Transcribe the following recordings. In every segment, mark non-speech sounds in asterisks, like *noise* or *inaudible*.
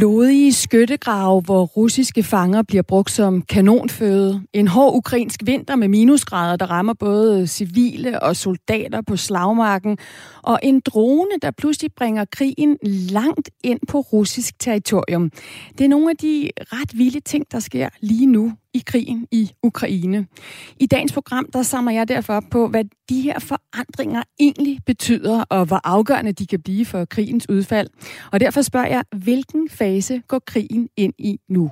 Blodige skyttegrave, hvor russiske fanger bliver brugt som kanonføde. En hård ukrainsk vinter med minusgrader, der rammer både civile og soldater på slagmarken. Og en drone, der pludselig bringer krigen langt ind på russisk territorium. Det er nogle af de ret vilde ting, der sker lige nu i krigen i Ukraine. I dagens program, der samler jeg derfor op på, hvad de her forandringer egentlig betyder, og hvor afgørende de kan blive for krigens udfald. Og derfor spørger jeg, hvilken fase går krigen ind i nu?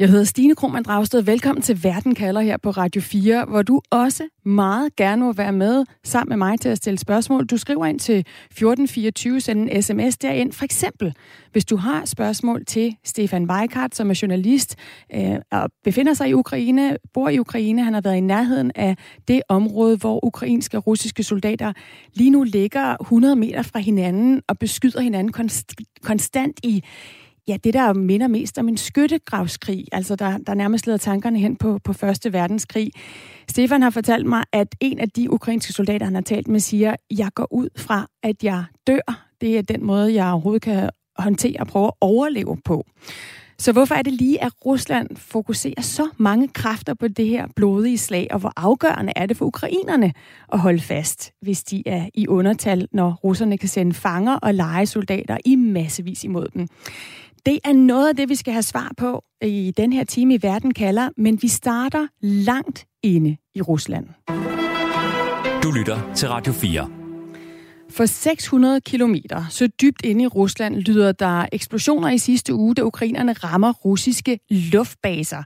Jeg hedder Stine Krohmann Dragsted. Velkommen til Verden kalder her på Radio 4, hvor du også meget gerne må være med sammen med mig til at stille spørgsmål. Du skriver ind til 1424, send en sms derind. For eksempel, hvis du har spørgsmål til Stefan Weikart, som er journalist øh, og befinder sig i Ukraine, bor i Ukraine. Han har været i nærheden af det område, hvor ukrainske og russiske soldater lige nu ligger 100 meter fra hinanden og beskyder hinanden konst- konstant i ja, det der minder mest om en skyttegravskrig, altså der, der nærmest leder tankerne hen på, på Første Verdenskrig. Stefan har fortalt mig, at en af de ukrainske soldater, han har talt med, siger, jeg går ud fra, at jeg dør. Det er den måde, jeg overhovedet kan håndtere og prøve at overleve på. Så hvorfor er det lige, at Rusland fokuserer så mange kræfter på det her blodige slag, og hvor afgørende er det for ukrainerne at holde fast, hvis de er i undertal, når russerne kan sende fanger og legesoldater i massevis imod dem? Det er noget af det, vi skal have svar på i den her time i Verden kalder, men vi starter langt inde i Rusland. Du lytter til Radio 4. For 600 kilometer, så dybt inde i Rusland, lyder der eksplosioner i sidste uge, da ukrainerne rammer russiske luftbaser.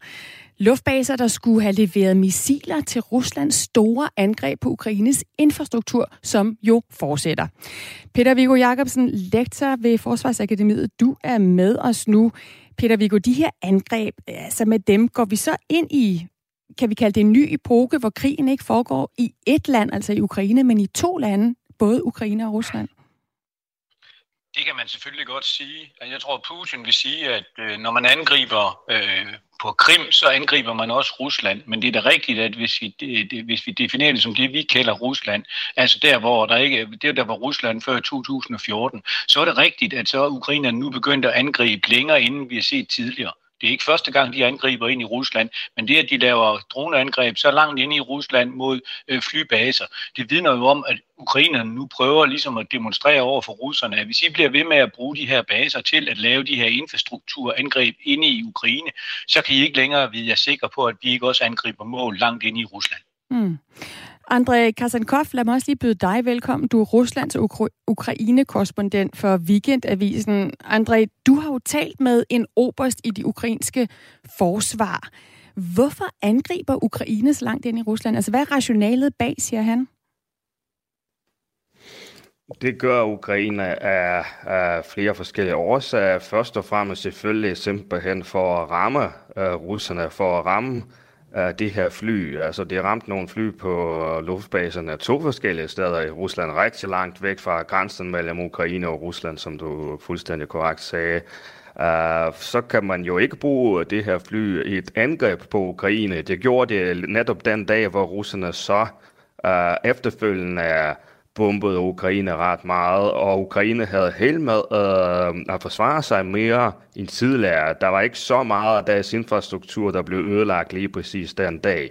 Luftbaser, der skulle have leveret missiler til Ruslands store angreb på Ukraines infrastruktur, som jo fortsætter. Peter Viggo Jacobsen, lektor ved Forsvarsakademiet, du er med os nu. Peter Viggo, de her angreb, altså med dem går vi så ind i, kan vi kalde det en ny epoke, hvor krigen ikke foregår i et land, altså i Ukraine, men i to lande, både Ukraine og Rusland? Det kan man selvfølgelig godt sige. Jeg tror, Putin vil sige, at øh, når man angriber øh, på Krim, så angriber man også Rusland. Men det er da rigtigt, at hvis vi, det, hvis vi definerer det som det, vi kalder Rusland, altså der, hvor der ikke, det der, var Rusland før 2014, så er det rigtigt, at så er Ukraine nu begyndt at angribe længere, inden vi har set tidligere. Det er ikke første gang, de angriber ind i Rusland, men det, at de laver droneangreb så langt ind i Rusland mod øh, flybaser, det vidner jo om, at ukrainerne nu prøver ligesom at demonstrere over for russerne, at hvis I bliver ved med at bruge de her baser til at lave de her infrastrukturangreb inde i Ukraine, så kan I ikke længere vide jer sikre på, at vi ikke også angriber mål langt ind i Rusland. Mm. André Kasankov, lad mig også lige byde dig velkommen. Du er Ruslands Ukra- Ukraine-korrespondent for Weekendavisen. André, du har jo talt med en oberst i de ukrainske forsvar. Hvorfor angriber Ukraine så langt ind i Rusland? Altså, hvad er rationalet bag, siger han? Det gør Ukraine af, af flere forskellige årsager. Først og fremmest selvfølgelig simpelthen for at ramme uh, russerne, for at ramme af de her fly. Altså, det ramte nogle fly på luftbaserne to forskellige steder i Rusland, rigtig langt væk fra grænsen mellem Ukraine og Rusland, som du fuldstændig korrekt sagde. Uh, så kan man jo ikke bruge det her fly i et angreb på Ukraine. Det gjorde det netop den dag, hvor russerne så uh, efterfølgende bombede Ukraine ret meget, og Ukraine havde held med øh, at forsvare sig mere end tidligere. Der var ikke så meget af deres infrastruktur, der blev ødelagt lige præcis den dag.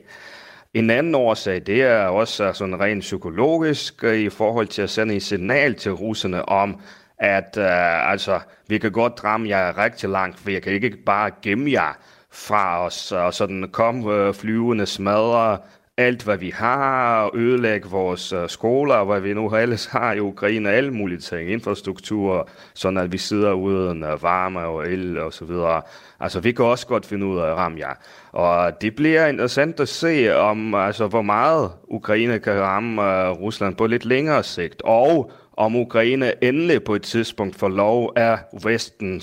En anden årsag, det er også øh, sådan rent psykologisk øh, i forhold til at sende et signal til russerne om, at øh, altså, vi kan godt ramme jer rigtig langt, for jeg kan ikke bare gemme jer fra os, og sådan kom øh, flyvende smadre alt, hvad vi har, ødelægge vores uh, skoler, hvad vi nu ellers har i Ukraine, alle mulige ting, infrastruktur, sådan at vi sidder uden uh, varme og el og så videre. Altså, vi kan også godt finde ud af at ramme jer. Og det bliver interessant at se, om, altså, hvor meget Ukraine kan ramme uh, Rusland på lidt længere sigt, og om Ukraine endelig på et tidspunkt får lov af Vesten,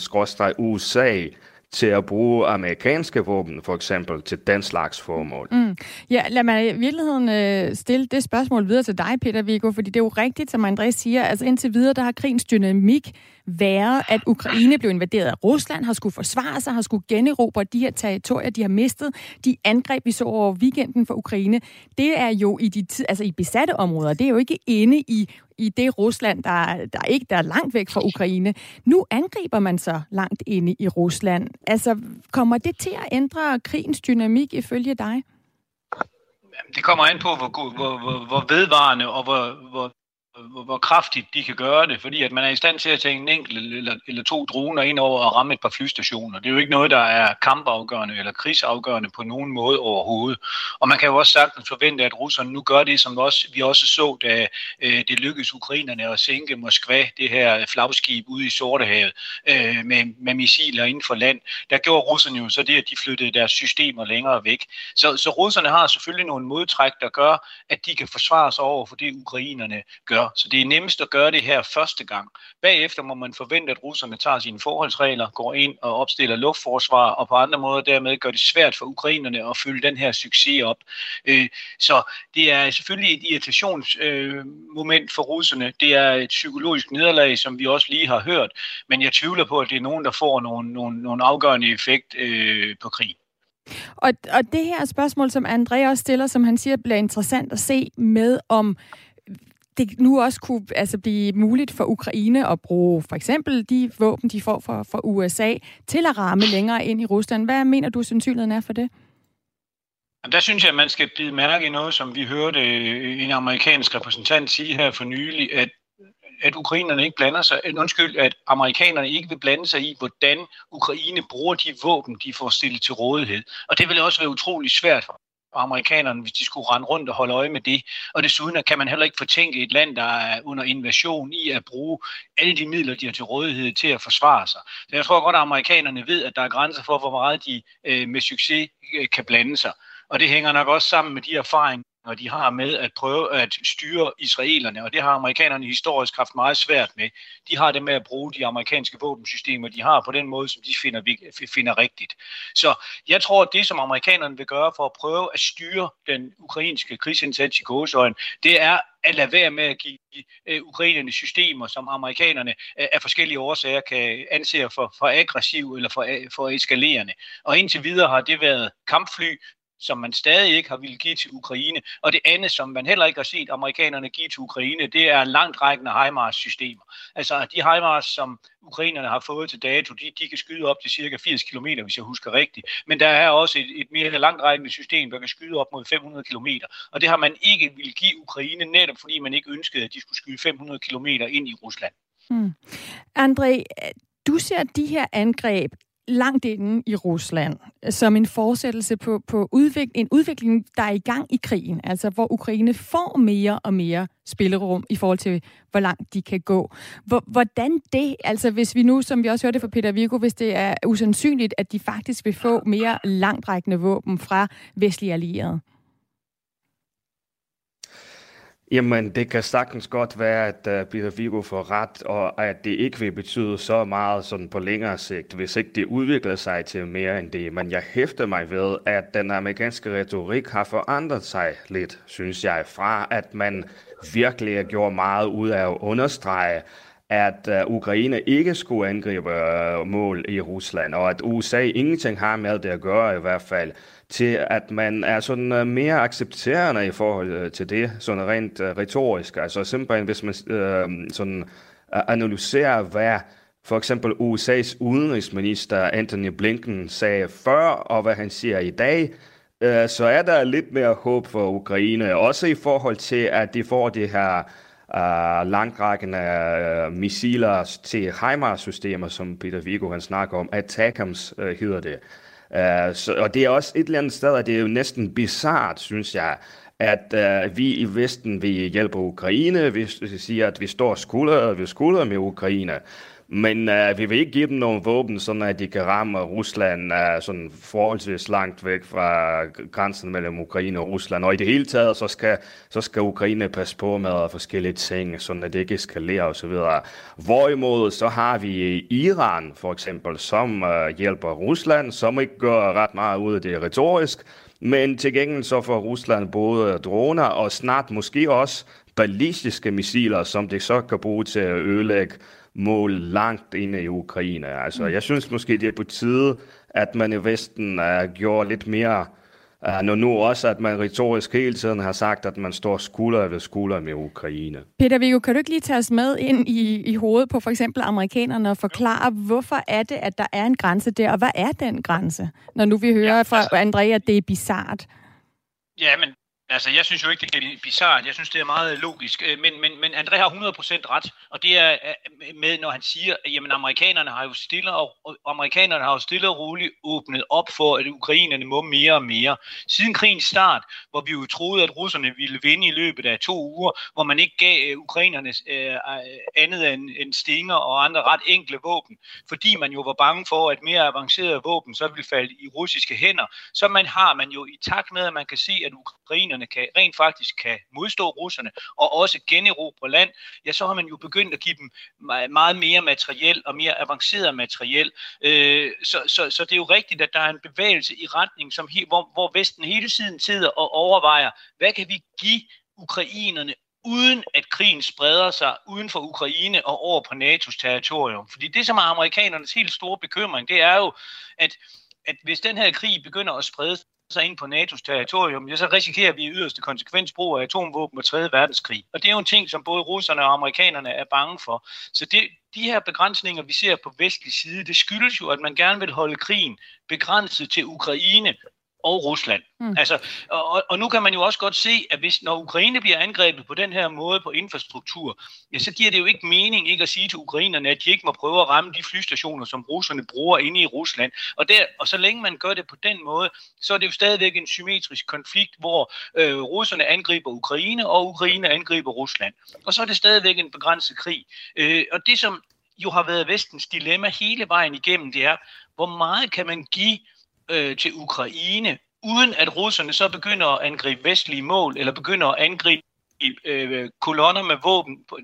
USA, til at bruge amerikanske våben, for eksempel, til den slags formål. Mm. Ja, lad mig i virkeligheden øh, stille det spørgsmål videre til dig, Peter Viggo, fordi det er jo rigtigt, som Andreas siger, altså indtil videre, der har krigens dynamik være, at Ukraine blev invaderet af Rusland, har skulle forsvare sig, har skulle generobre de her territorier, de har mistet. De angreb, vi så over weekenden for Ukraine, det er jo i de altså i besatte områder. Det er jo ikke inde i i det Rusland, der, der ikke der er langt væk fra Ukraine. Nu angriber man så langt inde i Rusland. Altså, kommer det til at ændre krigens dynamik ifølge dig? Det kommer an på, hvor, hvor, hvor, hvor vedvarende og hvor, hvor hvor, hvor kraftigt de kan gøre det, fordi at man er i stand til at tage en enkelt eller, eller to droner ind over og ramme et par flystationer. Det er jo ikke noget, der er kampafgørende eller krigsafgørende på nogen måde overhovedet. Og man kan jo også sagtens forvente, at russerne nu gør det, som også, vi også så, da øh, det lykkedes ukrainerne at sænke Moskva, det her flagskib ude i Sortehavet, øh, med, med missiler inden for land. Der gjorde russerne jo så det, at de flyttede deres systemer længere væk. Så, så russerne har selvfølgelig nogle modtræk, der gør, at de kan forsvare sig over for det, ukrainerne gør. Så det er nemmest at gøre det her første gang. Bagefter må man forvente, at russerne tager sine forholdsregler, går ind og opstiller luftforsvar, og på andre måder dermed gør det svært for ukrainerne at fylde den her succes op. Øh, så det er selvfølgelig et irritationsmoment øh, for russerne. Det er et psykologisk nederlag, som vi også lige har hørt, men jeg tvivler på, at det er nogen, der får nogle, nogle, nogle afgørende effekt øh, på krig. Og, og det her spørgsmål, som André også stiller, som han siger, bliver interessant at se med, om det nu også kunne altså, blive muligt for Ukraine at bruge for eksempel de våben, de får fra, fra USA, til at ramme længere ind i Rusland. Hvad mener du, sandsynligheden er for det? Der synes jeg, at man skal bide mærke i noget, som vi hørte øh, en amerikansk repræsentant sige her for nylig, at at ukrainerne ikke blander sig, øh, undskyld, at amerikanerne ikke vil blande sig i, hvordan Ukraine bruger de våben, de får stillet til rådighed. Og det vil også være utrolig svært for amerikanerne, hvis de skulle rende rundt og holde øje med det. Og desuden kan man heller ikke fortænke et land, der er under invasion i at bruge alle de midler, de har til rådighed til at forsvare sig. Så jeg tror godt, at amerikanerne ved, at der er grænser for, hvor meget de øh, med succes øh, kan blande sig. Og det hænger nok også sammen med de erfaringer, og de har med at prøve at styre israelerne, og det har amerikanerne historisk haft meget svært med. De har det med at bruge de amerikanske våbensystemer, de har på den måde, som de finder, finder rigtigt. Så jeg tror, at det, som amerikanerne vil gøre for at prøve at styre den ukrainske krigsindsats i gåsøjen, det er at lade være med at give øh, ukrainerne systemer, som amerikanerne øh, af forskellige årsager kan anse for, for aggressiv eller for, øh, for eskalerende. Og indtil videre har det været kampfly, som man stadig ikke har ville give til Ukraine. Og det andet, som man heller ikke har set amerikanerne give til Ukraine, det er langt rækkende HIMARS-systemer. Altså de HIMARS, som ukrainerne har fået til dato, de, de kan skyde op til cirka 80 km, hvis jeg husker rigtigt. Men der er også et, et mere langtrækkende system, der kan skyde op mod 500 km. Og det har man ikke ville give Ukraine, netop fordi man ikke ønskede, at de skulle skyde 500 km ind i Rusland. Hmm. André, du ser de her angreb langt inde i Rusland, øh, som en fortsættelse på, på udvik- en udvikling, der er i gang i krigen, altså hvor Ukraine får mere og mere spillerum i forhold til, hvor langt de kan gå. Hvordan det, altså hvis vi nu, som vi også hørte fra Peter Virgo, hvis det er usandsynligt, at de faktisk vil få mere langtrækkende våben fra vestlige allierede? Jamen, det kan sagtens godt være, at øh, Peter Vigo får ret, og at det ikke vil betyde så meget sådan på længere sigt, hvis ikke det udvikler sig til mere end det. Men jeg hæfter mig ved, at den amerikanske retorik har forandret sig lidt, synes jeg, fra at man virkelig gjort meget ud af at understrege, at uh, Ukraine ikke skulle angribe uh, mål i Rusland, og at USA ingenting har med det at gøre i hvert fald, til at man er sådan øh, mere accepterende i forhold øh, til det, sådan rent uh, retorisk. Altså simpelthen, hvis man uh, sådan analyserer, hvad for eksempel USA's udenrigsminister Anthony Blinken sagde før, og hvad han siger i dag, uh, så er der lidt mere håb for Ukraine, også i forhold til, at de får det her uh, langtrækkende uh, missiler til HIMARS-systemer, som Peter Vigo han snakker om. ATACMS uh, hedder det. Uh, Øh, så, og det er også et eller andet sted, at det er jo næsten bizart, synes jeg, at uh, vi i Vesten vil hjælpe Ukraine, vi siger, at vi står skulder ved skulder med Ukraine. Men uh, vi vil ikke give dem nogle våben, sådan at de kan ramme Rusland uh, sådan forholdsvis langt væk fra grænsen mellem Ukraine og Rusland. Og i det hele taget, så skal, så skal Ukraine passe på med forskellige ting, sådan at det ikke eskalerer osv. Hvorimod så har vi Iran for eksempel, som uh, hjælper Rusland, som ikke gør ret meget ud af det retorisk, men til gengæld så får Rusland både droner og snart måske også ballistiske missiler, som det så kan bruge til at ødelægge mål langt inde i Ukraine. Altså, jeg synes måske, det er på tide, at man i Vesten uh, gjorde lidt mere Uh, når nu også, at man retorisk hele tiden har sagt, at man står skulder ved skulder med Ukraine. Peter Viggo, kan du ikke lige tage os med ind i, i hovedet på for eksempel amerikanerne og forklare, hvorfor er det, at der er en grænse der, og hvad er den grænse? Når nu vi hører fra André, at det er bizart. Ja, men Altså, jeg synes jo ikke, det er bizart. Jeg synes, det er meget øh, logisk. Øh, men, men, men André har 100% ret, og det er øh, med, når han siger, at jamen, amerikanerne har jo stille og, amerikanerne har jo stille og roligt åbnet op for, at ukrainerne må mere og mere. Siden krigens start, hvor vi jo troede, at russerne ville vinde i løbet af to uger, hvor man ikke gav ukrainerne øh, andet end, end stinger og andre ret enkle våben, fordi man jo var bange for, at mere avancerede våben så ville falde i russiske hænder, så man har man jo i takt med, at man kan se, at ukrainerne ukrainerne kan, rent faktisk kan modstå russerne og også generobre land, ja, så har man jo begyndt at give dem meget mere materiel og mere avanceret materiel. Øh, så, så, så det er jo rigtigt, at der er en bevægelse i retning, som he, hvor, hvor Vesten hele tiden sidder og overvejer, hvad kan vi give ukrainerne uden at krigen spreder sig uden for Ukraine og over på NATO's territorium. Fordi det, som er amerikanernes helt store bekymring, det er jo, at, at hvis den her krig begynder at sprede sig ind på NATO's territorium, ja, så risikerer vi i yderste konsekvens brug af atomvåben og 3. verdenskrig. Og det er jo en ting, som både russerne og amerikanerne er bange for. Så det, de her begrænsninger, vi ser på vestlig side, det skyldes jo, at man gerne vil holde krigen begrænset til Ukraine og Rusland. Mm. Altså, og, og nu kan man jo også godt se, at hvis når Ukraine bliver angrebet på den her måde på infrastruktur, ja, så giver det jo ikke mening ikke at sige til ukrainerne, at de ikke må prøve at ramme de flystationer, som russerne bruger inde i Rusland. Og, der, og så længe man gør det på den måde, så er det jo stadigvæk en symmetrisk konflikt, hvor øh, russerne angriber Ukraine, og Ukraine angriber Rusland. Og så er det stadigvæk en begrænset krig. Øh, og det, som jo har været vestens dilemma hele vejen igennem, det er, hvor meget kan man give øh, til Ukraine, uden at russerne så begynder at angribe vestlige mål, eller begynder at angribe øh, kolonner med våben på,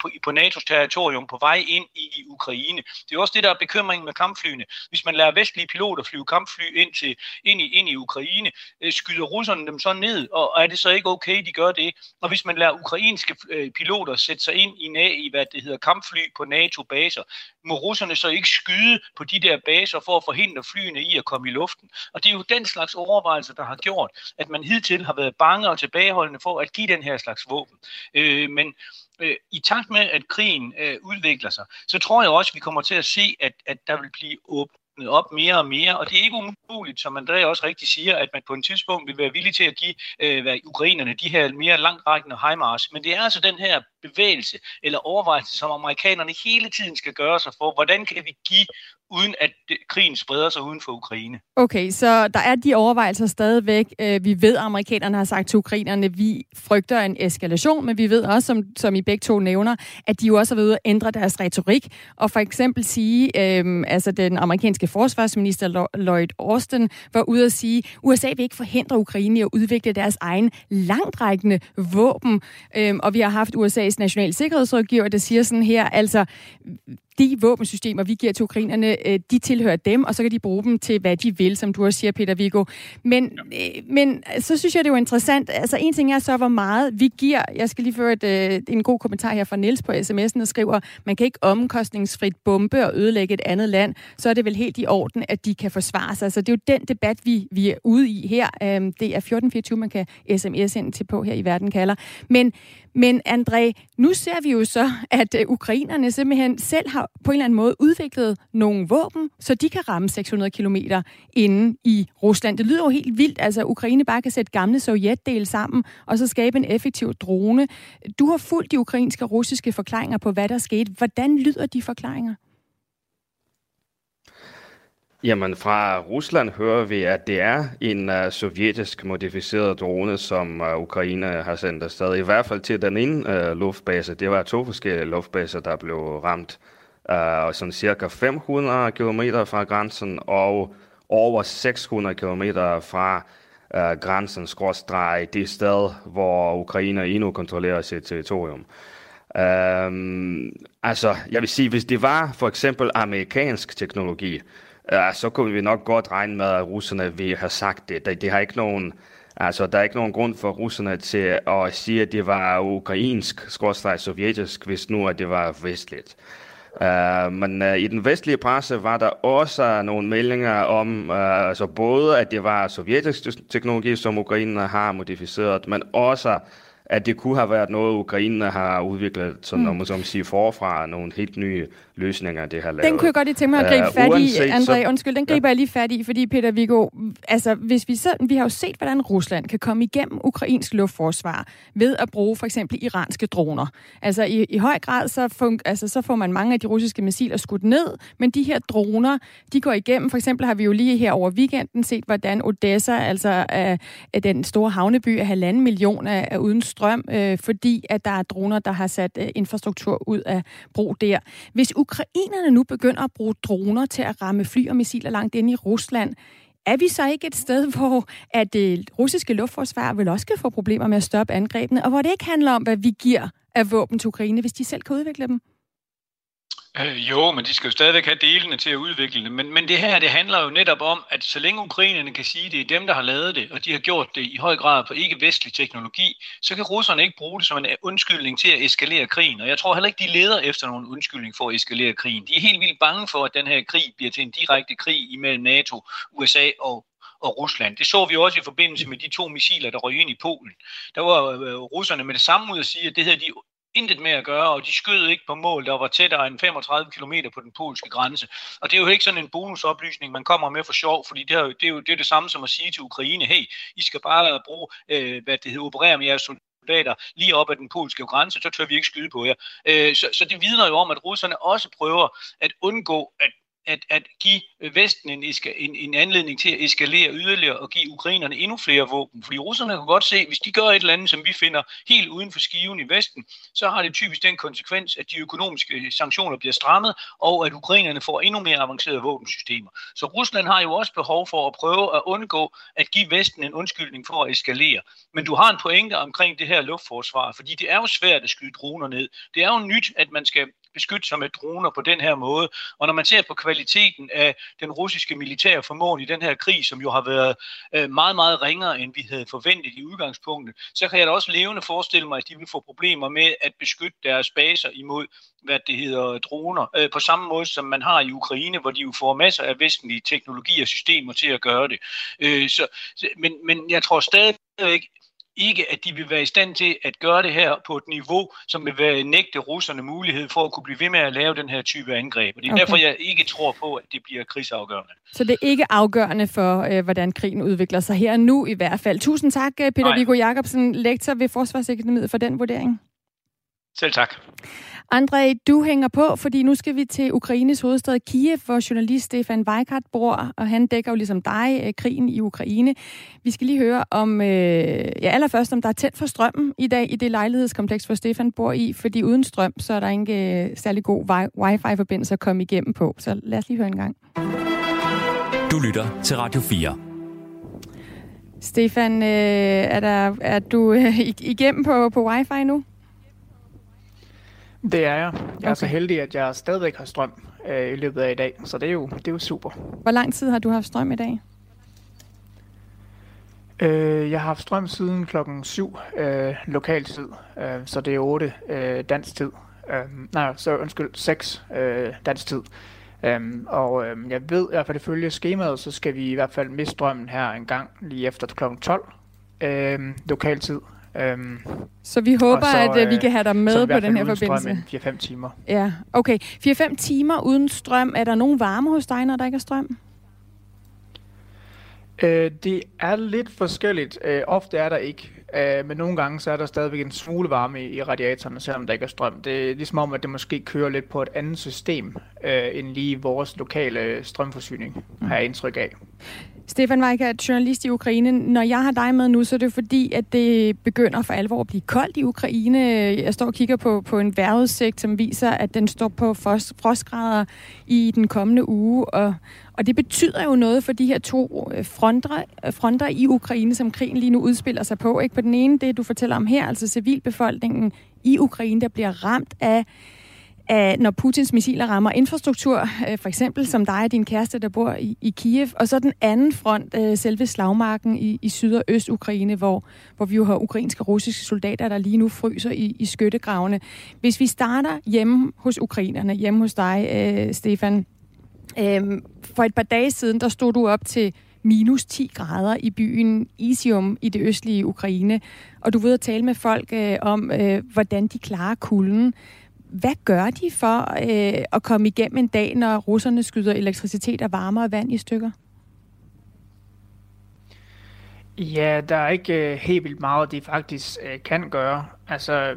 på, på NATO's territorium på vej ind i, i Ukraine. Det er også det, der er bekymringen med kampflyene. Hvis man lader vestlige piloter flyve kampfly ind, til, ind, i, ind i Ukraine, øh, skyder russerne dem så ned, og er det så ikke okay, de gør det? Og hvis man lader ukrainske øh, piloter sætte sig ind i, i hvad det hedder, kampfly på NATO-baser, må russerne så ikke skyde på de der baser for at forhindre flyene i at komme i luften. Og det er jo den slags overvejelser, der har gjort, at man hidtil har været bange og tilbageholdende for at give den her slags våben. Øh, men øh, i takt med, at krigen øh, udvikler sig, så tror jeg også, at vi kommer til at se, at, at der vil blive åbnet op mere og mere, og det er ikke umuligt, som André også rigtig siger, at man på en tidspunkt vil være villig til at give øh, ukrainerne de her mere langtrækkende HIMARS, men det er altså den her bevægelse eller overvejelse, som amerikanerne hele tiden skal gøre sig for, hvordan kan vi give uden at krigen spreder sig uden for Ukraine. Okay, så der er de overvejelser stadigvæk. Øh, vi ved, at amerikanerne har sagt til ukrainerne, at vi frygter en eskalation, men vi ved også, som, som I begge to nævner, at de jo også har ved at ændre deres retorik, og for eksempel sige, øhm, altså den amerikanske forsvarsminister Lloyd Austin var ude at sige, at USA vil ikke forhindre Ukraine i at udvikle deres egen langtrækkende våben, øhm, og vi har haft USA's national sikkerhedsrådgiver, der siger sådan her, altså de våbensystemer, vi giver til ukrainerne, øh, de tilhører dem, og så kan de bruge dem til, hvad de vil, som du også siger, Peter Viggo. Men, øh, men så synes jeg, det er jo interessant. Altså, en ting er så, hvor meget vi giver. Jeg skal lige føre et, øh, en god kommentar her fra Niels på sms'en, der skriver, man kan ikke omkostningsfrit bombe og ødelægge et andet land. Så er det vel helt i orden, at de kan forsvare sig. Så det er jo den debat, vi, vi er ude i her. Øhm, det er 1424, man kan sms ind til på her i Verden kalder. Men, men André, nu ser vi jo så, at øh, ukrainerne simpelthen selv har på en eller anden måde udviklet nogle våben, så de kan ramme 600 km inde i Rusland. Det lyder jo helt vildt, altså Ukraine bare kan sætte gamle sovjetdele sammen, og så skabe en effektiv drone. Du har fulgt de ukrainske og russiske forklaringer på, hvad der skete. Hvordan lyder de forklaringer? Jamen, fra Rusland hører vi, at det er en uh, sovjetisk modificeret drone, som uh, Ukraine har sendt afsted. I hvert fald til den ene uh, luftbase. Det var to forskellige luftbaser, der blev ramt. Uh, sådan cirka 500 km fra grænsen og over 600 km fra uh, grænsen skråstreg det sted, hvor Ukraine endnu kontrollerer sit territorium. Um, altså, jeg vil sige, hvis det var for eksempel amerikansk teknologi, ja, så kunne vi nok godt regne med, at russerne vil have sagt det. Det, det har ikke nogen, altså, der er ikke nogen grund for russerne til at sige, at det var ukrainsk, skorstræk sovjetisk, hvis nu at det var vestligt. Uh, men uh, i den vestlige presse var der også nogle meldinger om, uh, altså både at det var sovjetisk teknologi, som Ukraine har modificeret, men også at det kunne have været noget, Ukraine har udviklet, sådan, mm. om sige, forfra nogle helt nye løsninger, det har lavet. Den kunne jeg godt lige tænke mig at gribe uh, fat i, André. Så, undskyld, den griber ja. jeg lige fat i, fordi Peter Viggo, altså hvis vi, så, vi har jo set, hvordan Rusland kan komme igennem ukrainsk luftforsvar ved at bruge for eksempel iranske droner. Altså i, i høj grad, så, fun, altså, så får man mange af de russiske missiler skudt ned, men de her droner, de går igennem. For eksempel har vi jo lige her over weekenden set, hvordan Odessa, altså er den store havneby af halvanden million, er, er uden strøm, øh, fordi at der er droner, der har sat øh, infrastruktur ud af brug der. Hvis ukrainerne nu begynder at bruge droner til at ramme fly og missiler langt ind i Rusland, er vi så ikke et sted, *laughs* hvor at det russiske luftforsvar vil også kan få problemer med at stoppe angrebene, og hvor det ikke handler om, hvad vi giver af våben til Ukraine, hvis de selv kan udvikle dem? Øh, jo, men de skal jo stadigvæk have delene til at udvikle det. Men, men det her, det handler jo netop om, at så længe ukrainerne kan sige, at det er dem, der har lavet det, og de har gjort det i høj grad på ikke-vestlig teknologi, så kan russerne ikke bruge det som en øh, undskyldning til at eskalere krigen. Og jeg tror heller ikke, de leder efter nogen undskyldning for at eskalere krigen. De er helt vildt bange for, at den her krig bliver til en direkte krig imellem NATO, USA og og Rusland. Det så vi også i forbindelse med de to missiler, der røg ind i Polen. Der var øh, russerne med det samme ud at sige, at det havde de intet med at gøre, og de skød ikke på mål, der var tættere end 35 km på den polske grænse. Og det er jo ikke sådan en bonusoplysning, man kommer med for sjov, fordi det er, jo, det er jo det, er det samme som at sige til Ukraine, hey, I skal bare bruge, øh, hvad det hedder, operere med jeres soldater lige op ad den polske grænse, så tør vi ikke skyde på jer. Øh, så, så det vidner jo om, at russerne også prøver at undgå, at at, at give Vesten en, en, en anledning til at eskalere yderligere og give ukrainerne endnu flere våben. Fordi russerne kan godt se, at hvis de gør et eller andet, som vi finder helt uden for skiven i Vesten, så har det typisk den konsekvens, at de økonomiske sanktioner bliver strammet, og at ukrainerne får endnu mere avancerede våbensystemer. Så Rusland har jo også behov for at prøve at undgå at give Vesten en undskyldning for at eskalere. Men du har en pointe omkring det her luftforsvar, fordi det er jo svært at skyde droner ned. Det er jo nyt, at man skal beskytte sig med droner på den her måde. Og når man ser på kvaliteten af den russiske militære formåen i den her krig, som jo har været øh, meget, meget ringere, end vi havde forventet i udgangspunktet, så kan jeg da også levende forestille mig, at de vil få problemer med at beskytte deres baser imod, hvad det hedder, droner. Øh, på samme måde, som man har i Ukraine, hvor de jo får masser af vestlige teknologi og systemer til at gøre det. Øh, så, men, men jeg tror stadigvæk, ikke, at de vil være i stand til at gøre det her på et niveau, som vil være nægte russerne mulighed for at kunne blive ved med at lave den her type angreb. Og det er okay. derfor, jeg ikke tror på, at det bliver krigsafgørende. Så det er ikke afgørende for, øh, hvordan krigen udvikler sig her nu i hvert fald. Tusind tak, øh, Peter Viggo Jacobsen, lektor ved Forsvarsakademiet, for den vurdering. Selv tak. André, du hænger på, fordi nu skal vi til Ukraines hovedstad Kiev, hvor journalist Stefan Weikart bor, og han dækker jo ligesom dig øh, krigen i Ukraine. Vi skal lige høre om, øh, ja allerførst om der er tæt for strømmen i dag i det lejlighedskompleks, hvor Stefan bor i, fordi uden strøm, så er der ikke øh, særlig god wifi-forbindelse at komme igennem på. Så lad os lige høre en gang. Du lytter til Radio 4. Stefan, øh, er, der, er du øh, igennem på, på wifi nu? Det er jeg. Jeg okay. er så heldig, at jeg stadigvæk har strøm øh, i løbet af i dag, så det er, jo, det er jo super. Hvor lang tid har du haft strøm i dag? Øh, jeg har haft strøm siden klokken 7 øh, lokal tid, øh, så det er 8 øh, dansk tid. Øh, nej, så undskyld, 6 øh, dansk tid. Um, og øhm, jeg ved i hvert fald ifølge skemaet, så skal vi i hvert fald miste strømmen her en gang lige efter kl. 12 øhm, lokal tid. Øhm, så vi håber, så, at øh, vi kan have dig med på den her forbindelse. Strøm 4-5 timer. Ja, okay. 4-5 timer uden strøm. Er der nogen varme hos dig, når der ikke er strøm? Øh, det er lidt forskelligt. Øh, ofte er der ikke. Øh, men nogle gange så er der stadigvæk en smule varme i, i radiatorerne, selvom der ikke er strøm. Det er ligesom om, at det måske kører lidt på et andet system, øh, end lige vores lokale strømforsyning, mm. har jeg indtryk af. Stefan Weikert, journalist i Ukraine. Når jeg har dig med nu, så er det fordi, at det begynder for alvor at blive koldt i Ukraine. Jeg står og kigger på, på en vejrudsigt, som viser, at den står på frostgrader i den kommende uge. Og, og det betyder jo noget for de her to øh, fronter, øh, fronter i Ukraine, som krigen lige nu udspiller sig på. Ikke På den ene, det du fortæller om her, altså civilbefolkningen i Ukraine, der bliver ramt af at når Putins missiler rammer infrastruktur, øh, for eksempel som dig og din kæreste, der bor i, i Kiev, og så den anden front, øh, selve slagmarken i, i Syd- og Øst-Ukraine, hvor, hvor vi jo har ukrainske og russiske soldater, der lige nu fryser i, i skyttegravene. Hvis vi starter hjemme hos ukrainerne, hjemme hos dig, øh, Stefan, øh, for et par dage siden, der stod du op til minus 10 grader i byen Isium i det østlige Ukraine, og du ved at tale med folk øh, om, øh, hvordan de klarer kulden. Hvad gør de for øh, at komme igennem en dag, når russerne skyder elektricitet og varme og vand i stykker? Ja, der er ikke øh, helt vildt meget, de faktisk øh, kan gøre. Altså,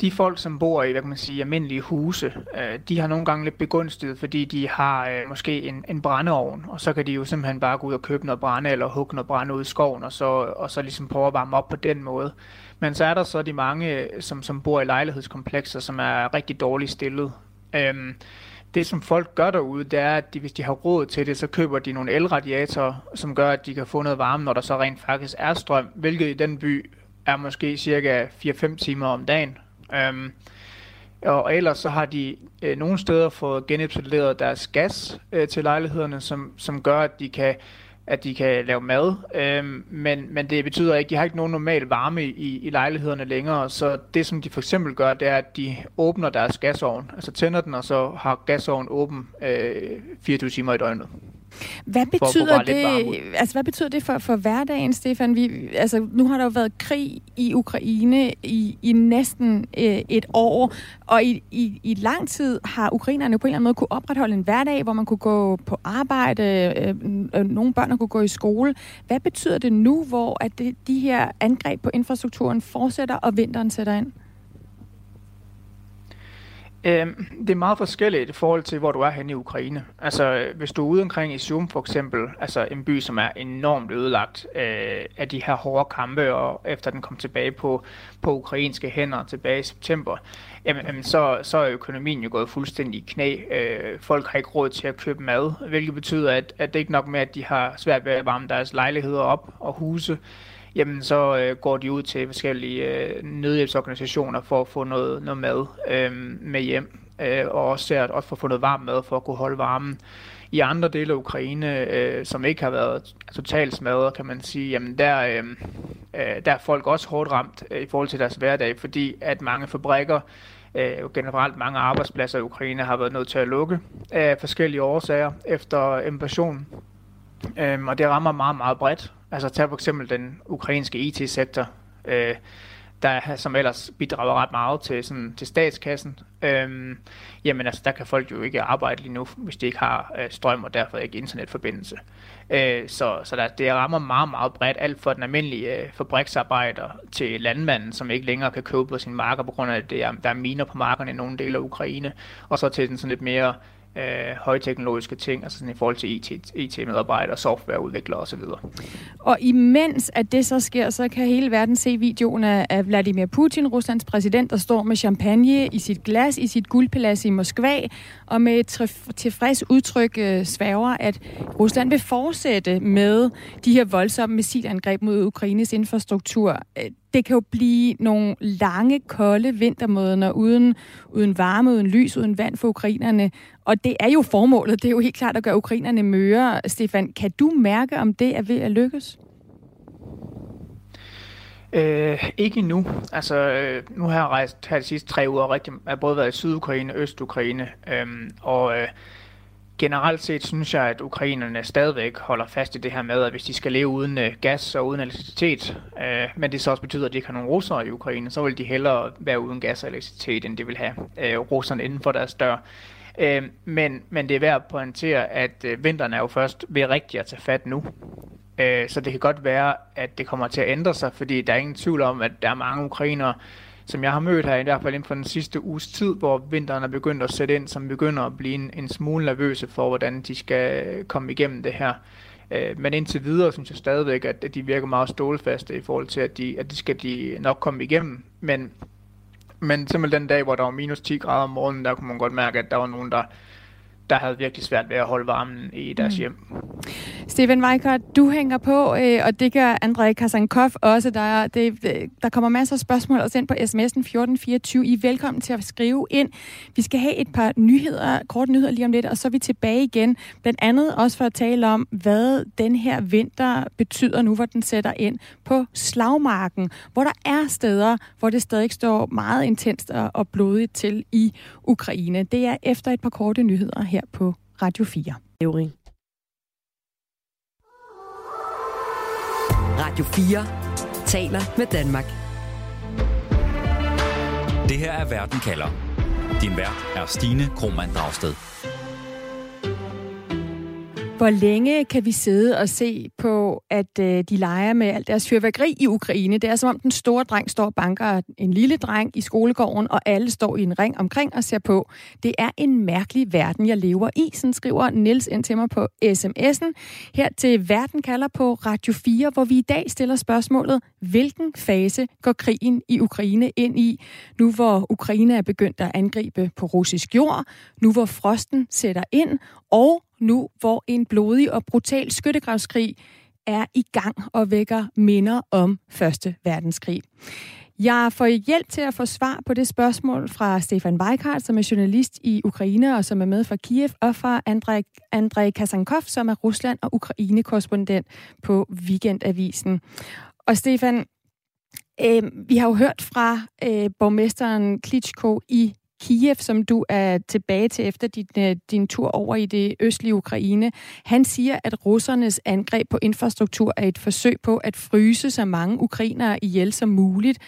de folk, som bor i, hvad kan man sige, almindelige huse, øh, de har nogle gange lidt begunstiget, fordi de har øh, måske en, en brændeovn, og så kan de jo simpelthen bare gå ud og købe noget brænde, eller hugge noget brænde ud i skoven, og så, og så ligesom prøve at varme op på den måde. Men så er der så de mange, øh, som, som bor i lejlighedskomplekser, som er rigtig dårligt stillet. Øhm, det, som folk gør derude, det er, at de, hvis de har råd til det, så køber de nogle elradiatorer, som gør, at de kan få noget varme, når der så rent faktisk er strøm, hvilket i den by er måske cirka 4-5 timer om dagen. Øhm, og ellers så har de øh, nogle steder fået genetableret deres gas øh, til lejlighederne, som, som gør, at de kan at de kan lave mad, øhm, men, men det betyder ikke, at de har ikke nogen normal varme i, i lejlighederne længere, så det som de for eksempel gør, det er, at de åbner deres gasovn, altså tænder den, og så har gasovnen åben øh, 24 timer i døgnet. Hvad betyder det, altså, hvad betyder det for, for hverdagen, Stefan? Vi, altså, nu har der jo været krig i Ukraine i, i næsten øh, et år, og i, i, i lang tid har ukrainerne på en eller anden måde kunne opretholde en hverdag, hvor man kunne gå på arbejde, øh, øh, nogle børn kunne gå i skole. Hvad betyder det nu, hvor at det, de her angreb på infrastrukturen fortsætter, og vinteren sætter ind? Øhm, det er meget forskelligt i forhold til, hvor du er henne i Ukraine. Altså, hvis du er ude omkring i Sum for eksempel, altså en by, som er enormt ødelagt øh, af de her hårde kampe, og efter den kom tilbage på, på ukrainske hænder tilbage i september, jamen, så, så er økonomien jo gået fuldstændig i knæ. Øh, folk har ikke råd til at købe mad, hvilket betyder, at, at det ikke nok med, at de har svært ved at varme deres lejligheder op og huse, jamen så øh, går de ud til forskellige øh, nødhjælpsorganisationer for at få noget, noget mad øh, med hjem, øh, og også, at, også for at få noget varm mad for at kunne holde varmen. I andre dele af Ukraine, øh, som ikke har været totalt smadret, kan man sige, jamen der, øh, øh, der er folk også hårdt ramt øh, i forhold til deres hverdag, fordi at mange fabrikker, øh, generelt mange arbejdspladser i Ukraine har været nødt til at lukke af forskellige årsager efter invasionen. Øh, og det rammer meget, meget bredt. Altså tag for eksempel den ukrainske IT-sektor, øh, der, som ellers bidrager ret meget til, sådan, til statskassen. Øhm, jamen altså, der kan folk jo ikke arbejde lige nu, hvis de ikke har øh, strøm og derfor ikke internetforbindelse. Øh, så så der, det rammer meget, meget bredt, alt fra den almindelige øh, fabriksarbejder til landmanden, som ikke længere kan købe på sine marker, på grund af, at det er, der er miner på markerne i nogle dele af Ukraine, og så til den sådan lidt mere øh, højteknologiske ting, altså sådan i forhold til IT, IT-medarbejdere, e softwareudviklere osv. Og imens at det så sker, så kan hele verden se videoen af Vladimir Putin, Ruslands præsident, der står med champagne i sit glas, i sit guldpalads i Moskva, og med et tilfreds udtryk øh, sværger, at Rusland vil fortsætte med de her voldsomme missilangreb mod Ukraines infrastruktur. Øh, det kan jo blive nogle lange, kolde vintermåneder uden, uden varme, uden lys, uden vand for ukrainerne. Og det er jo formålet. Det er jo helt klart at gøre ukrainerne møre. Stefan, kan du mærke, om det er ved at lykkes? Øh, ikke endnu. Altså, øh, nu har jeg rejst her de sidste tre uger rigtig, jeg har både været i Sydukraine og Østukraine, øhm, og øh, generelt set synes jeg, at ukrainerne stadigvæk holder fast i det her med, at hvis de skal leve uden øh, gas og uden elektricitet, øh, men det så også betyder, at de ikke har nogen russere i Ukraine, så vil de hellere være uden gas og elektricitet, end de vil have øh, russerne inden for deres dør. Øh, men, men det er værd at pointere, at øh, vinteren er jo først ved rigtigt at tage fat nu. Øh, så det kan godt være, at det kommer til at ændre sig, fordi der er ingen tvivl om, at der er mange ukrainere, som jeg har mødt her, i hvert fald inden for den sidste uges tid, hvor vinteren er begyndt at sætte ind, som begynder at blive en, en smule nervøse for, hvordan de skal komme igennem det her. Øh, men indtil videre synes jeg stadigvæk, at de virker meget stålfaste i forhold til, at de, at de skal de nok komme igennem. Men, men simpelthen den dag, hvor der var minus 10 grader om morgenen, der kunne man godt mærke, at der var nogen, der, der havde virkelig svært ved at holde varmen i deres mm. hjem. Steven Weikart, du hænger på, øh, og det gør Andrej Kasankov også. Der, det, der kommer masser af spørgsmål også ind på sms'en 1424. I er velkommen til at skrive ind. Vi skal have et par nyheder, kort nyheder lige om lidt, og så er vi tilbage igen. Blandt andet også for at tale om, hvad den her vinter betyder nu, hvor den sætter ind på slagmarken, hvor der er steder, hvor det stadig står meget intenst og blodigt til i Ukraine. Det er efter et par korte nyheder her på Radio 4. Radio 4 taler med Danmark. Det her er Verden kalder. Din vært er Stine Krohmann Dragsted. Hvor længe kan vi sidde og se på, at øh, de leger med alt deres fyrværkeri i Ukraine? Det er som om den store dreng står og banker en lille dreng i skolegården, og alle står i en ring omkring og ser på. Det er en mærkelig verden, jeg lever i, sådan skriver Niels ind til mig på sms'en. Her til Verden kalder på Radio 4, hvor vi i dag stiller spørgsmålet, hvilken fase går krigen i Ukraine ind i, nu hvor Ukraine er begyndt at angribe på russisk jord, nu hvor frosten sætter ind, og nu hvor en blodig og brutal skyttegravskrig er i gang og vækker minder om Første Verdenskrig. Jeg får hjælp til at få svar på det spørgsmål fra Stefan Weikart, som er journalist i Ukraine og som er med fra Kiev, og fra Andrej, Andrej Kasankov, som er Rusland- og Ukraine-korrespondent på Weekendavisen. Og Stefan, øh, vi har jo hørt fra øh, borgmesteren Klitschko i Kiev, som du er tilbage til efter din, øh, din tur over i det østlige Ukraine. Han siger, at russernes angreb på infrastruktur er et forsøg på at fryse så mange ukrainere ihjel som muligt.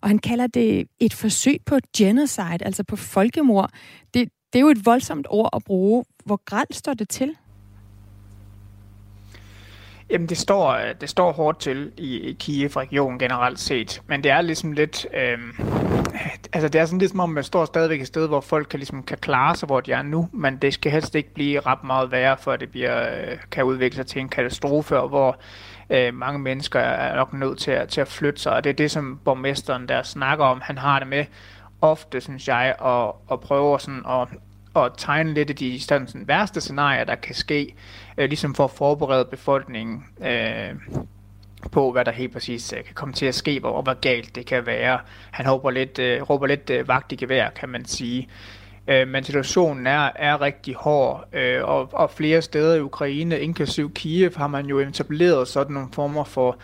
Og han kalder det et forsøg på genocide, altså på folkemord. Det, det er jo et voldsomt ord at bruge. Hvor gralt står det til? Jamen, det står, øh, det står hårdt til i, i Kiev-regionen generelt set, men det er ligesom lidt, øh, altså det er sådan lidt som om, man står stadigvæk et sted, hvor folk kan, ligesom, kan klare sig, hvor de er nu, men det skal helst ikke blive ret meget værre, for det bliver, øh, kan udvikle sig til en katastrofe, hvor øh, mange mennesker er nok nødt til at, til at flytte sig, og det er det, som borgmesteren der snakker om. Han har det med ofte, synes jeg, at, at prøve sådan at, at tegne lidt af de sådan, sådan, værste scenarier, der kan ske, øh, ligesom for at forberede befolkningen øh, på, hvad der helt præcis øh, kan komme til at ske, og hvor galt det kan være. Han håber lidt, øh, råber lidt øh, vagt i gevær, kan man sige. Øh, men situationen er, er rigtig hård, øh, og, og flere steder i Ukraine, inklusiv Kiev, har man jo etableret sådan nogle former for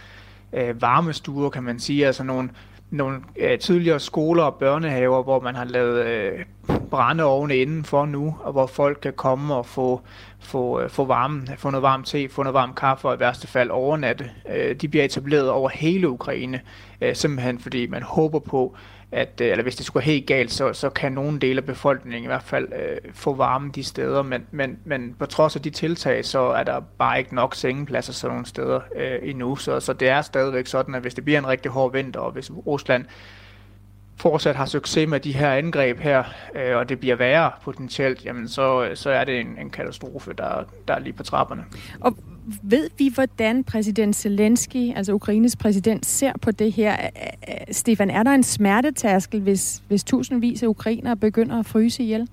øh, varmestuer, kan man sige, altså nogle nogle øh, tidligere skoler og børnehaver, hvor man har lavet øh, brændeovne indenfor nu, og hvor folk kan komme og få, få, øh, få, varme, få noget varm te, få noget varm kaffe og i værste fald overnatte. Øh, de bliver etableret over hele Ukraine, øh, simpelthen fordi man håber på, at øh, eller hvis det skulle gå helt galt, så, så kan nogle dele af befolkningen i hvert fald øh, få varme de steder, men, men, men på trods af de tiltag, så er der bare ikke nok sengepladser sådan nogle steder øh, endnu, så, så det er stadigvæk sådan, at hvis det bliver en rigtig hård vinter, og hvis Rusland fortsat har succes med de her angreb her, øh, og det bliver værre potentielt, jamen så, øh, så er det en, en katastrofe, der, der er lige på trapperne. Og ved vi, hvordan præsident Zelensky, altså Ukraines præsident, ser på det her? Stefan, er der en smertetærskel, hvis, hvis tusindvis af ukrainere begynder at fryse ihjel?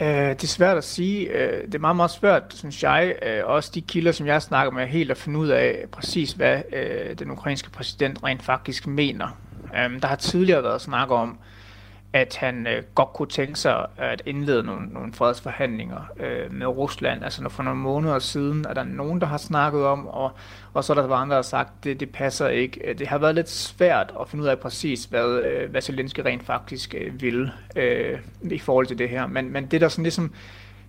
Uh, det er svært at sige. Uh, det er meget, meget svært, synes jeg. Uh, også de kilder, som jeg snakker med, helt at finde ud af præcis, hvad uh, den ukrainske præsident rent faktisk mener. Um, der har tidligere været snak om, at han øh, godt kunne tænke sig at indlede nogle, nogle fredsforhandlinger øh, med Rusland. Altså for nogle måneder siden er der nogen, der har snakket om, og, og så er der var andre, der har sagt, at det, det passer ikke. Øh, det har været lidt svært at finde ud af præcis, hvad, øh, hvad Zelensky rent faktisk øh, vil øh, i forhold til det her. Men, men det, der sådan ligesom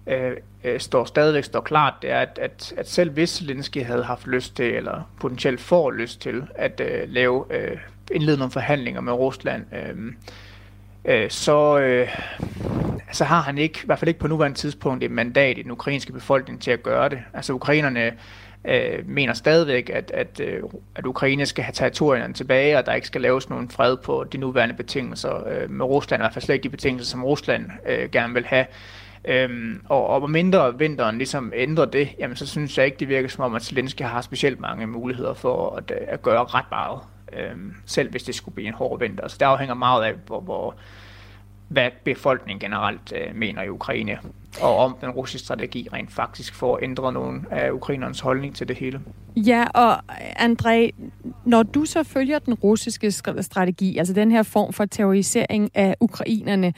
øh, øh, står stadigvæk står klart, det er, at, at, at selv hvis Zelensky havde haft lyst til, eller potentielt får lyst til, at øh, lave øh, indlede nogle forhandlinger med Rusland, øh, øh, så, øh, så har han ikke, i hvert fald ikke på nuværende tidspunkt, et mandat i den ukrainske befolkning til at gøre det. Altså ukrainerne øh, mener stadigvæk, at, at, øh, at Ukraine skal have territorierne tilbage, og der ikke skal laves nogen fred på de nuværende betingelser øh, med Rusland, i hvert fald slet ikke de betingelser, som Rusland øh, gerne vil have. Øhm, og, og mindre vinteren ligesom ændrer det, jamen så synes jeg ikke, det virker som om, at Zelensky har specielt mange muligheder for at, øh, at gøre ret meget øh, selv hvis det skulle blive en hård vinter. Så det afhænger meget af, hvor, hvor, hvad befolkningen generelt øh, mener i Ukraine, og om den russiske strategi rent faktisk får ændret nogen af ukrainernes holdning til det hele. Ja, og André, når du så følger den russiske strategi, altså den her form for terrorisering af ukrainerne,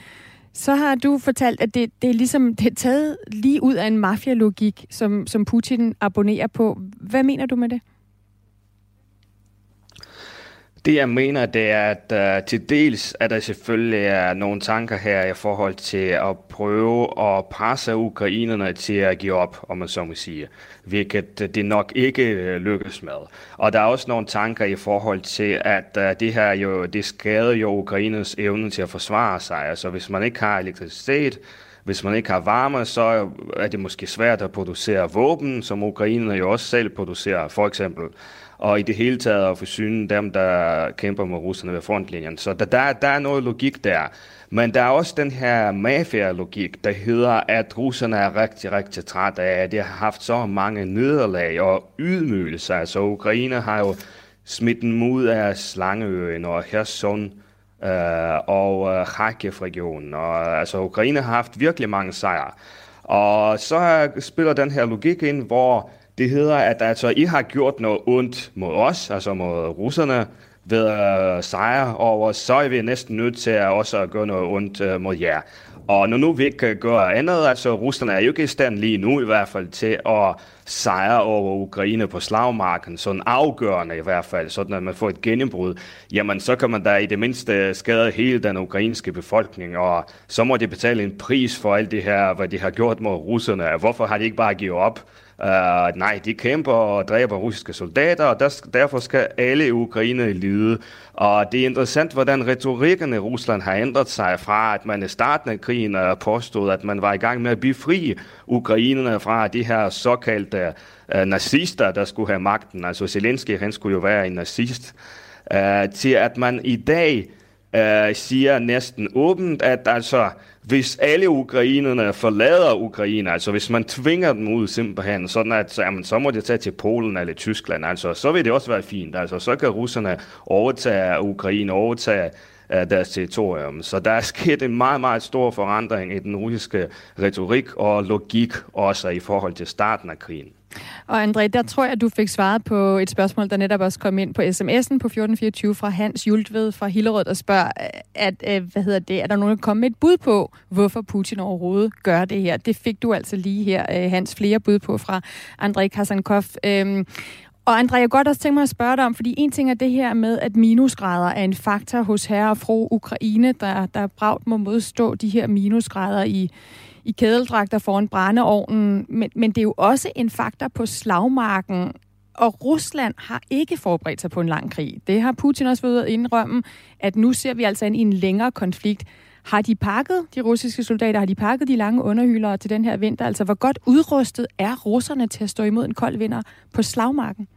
så har du fortalt, at det, det er ligesom det er taget lige ud af en mafialogik, som, som Putin abonnerer på. Hvad mener du med det? Det jeg mener, det er, at uh, til dels er der selvfølgelig er nogle tanker her i forhold til at prøve at presse ukrainerne til at give op, om man så må sige, hvilket øh, det nok ikke lykkes med. Og der er også nogle tanker i forhold til, at uh, det her jo, det skader jo Ukraines evne til at forsvare sig. Altså hvis man ikke har elektricitet, hvis man ikke har varme, så er det måske svært at producere våben, som ukrainerne jo også selv producerer, for eksempel og i det hele taget at forsyne dem, der kæmper med russerne ved frontlinjen. Så der, der, der er noget logik der. Men der er også den her mafia-logik, der hedder, at russerne er rigtig, rigtig trætte af, at de har haft så mange nederlag og ydmygelser. Altså Ukraine har jo smidt dem ud af Slangeøen og Kherson øh, og øh, Kharkiv-regionen. Og altså Ukraine har haft virkelig mange sejre. Og så øh, spiller den her logik ind, hvor det hedder, at altså, I har gjort noget ondt mod os, altså mod russerne, ved øh, sejre over, så er vi næsten nødt til at også at gøre noget ondt øh, mod jer. Og når nu vi ikke kan gøre andet, altså russerne er jo ikke i stand lige nu i hvert fald til at sejre over Ukraine på slagmarken, sådan afgørende i hvert fald, sådan at man får et gennembrud, jamen så kan man da i det mindste skade hele den ukrainske befolkning, og så må de betale en pris for alt det her, hvad de har gjort mod russerne. Hvorfor har de ikke bare givet op? Uh, nej, de kæmper og dræber russiske soldater, og der, derfor skal alle i Ukraine lide. Og det er interessant, hvordan retorikken i Rusland har ændret sig fra, at man i starten af krigen øh, påstod, at man var i gang med at befri ukrainerne fra de her såkaldte uh, nazister, der skulle have magten. Altså Zelensky, han skulle jo være en nazist. Uh, til at man i dag uh, siger næsten åbent, at altså hvis alle ukrainerne forlader Ukraine, altså hvis man tvinger dem ud simpelthen, sådan at jamen, så må de tage til Polen eller Tyskland, altså så vil det også være fint. Altså så kan russerne overtage Ukraine, overtage uh, deres territorium. Så der *laughs* er sket en meget, meget stor forandring i den russiske retorik og logik også i forhold til starten af krigen. Og André, der tror jeg, at du fik svaret på et spørgsmål, der netop også kom ind på sms'en på 1424 fra Hans Jultved fra Hillerød, der spørger, at, øh, hvad hedder det, er der nogen, der kommer med et bud på, hvorfor Putin overhovedet gør det her? Det fik du altså lige her, øh, Hans, flere bud på fra André Kasankov. Øhm, og André, jeg godt også tænke mig at spørge dig om, fordi en ting er det her med, at minusgrader er en faktor hos herre og fru Ukraine, der, der bragt må modstå de her minusgrader i, i kædeldragter foran brændeovnen, men, men det er jo også en faktor på slagmarken, og Rusland har ikke forberedt sig på en lang krig. Det har Putin også været indrømme, at nu ser vi altså ind i en længere konflikt. Har de pakket, de russiske soldater, har de pakket de lange underhyldere til den her vinter? Altså, hvor godt udrustet er russerne til at stå imod en kold vinter på slagmarken?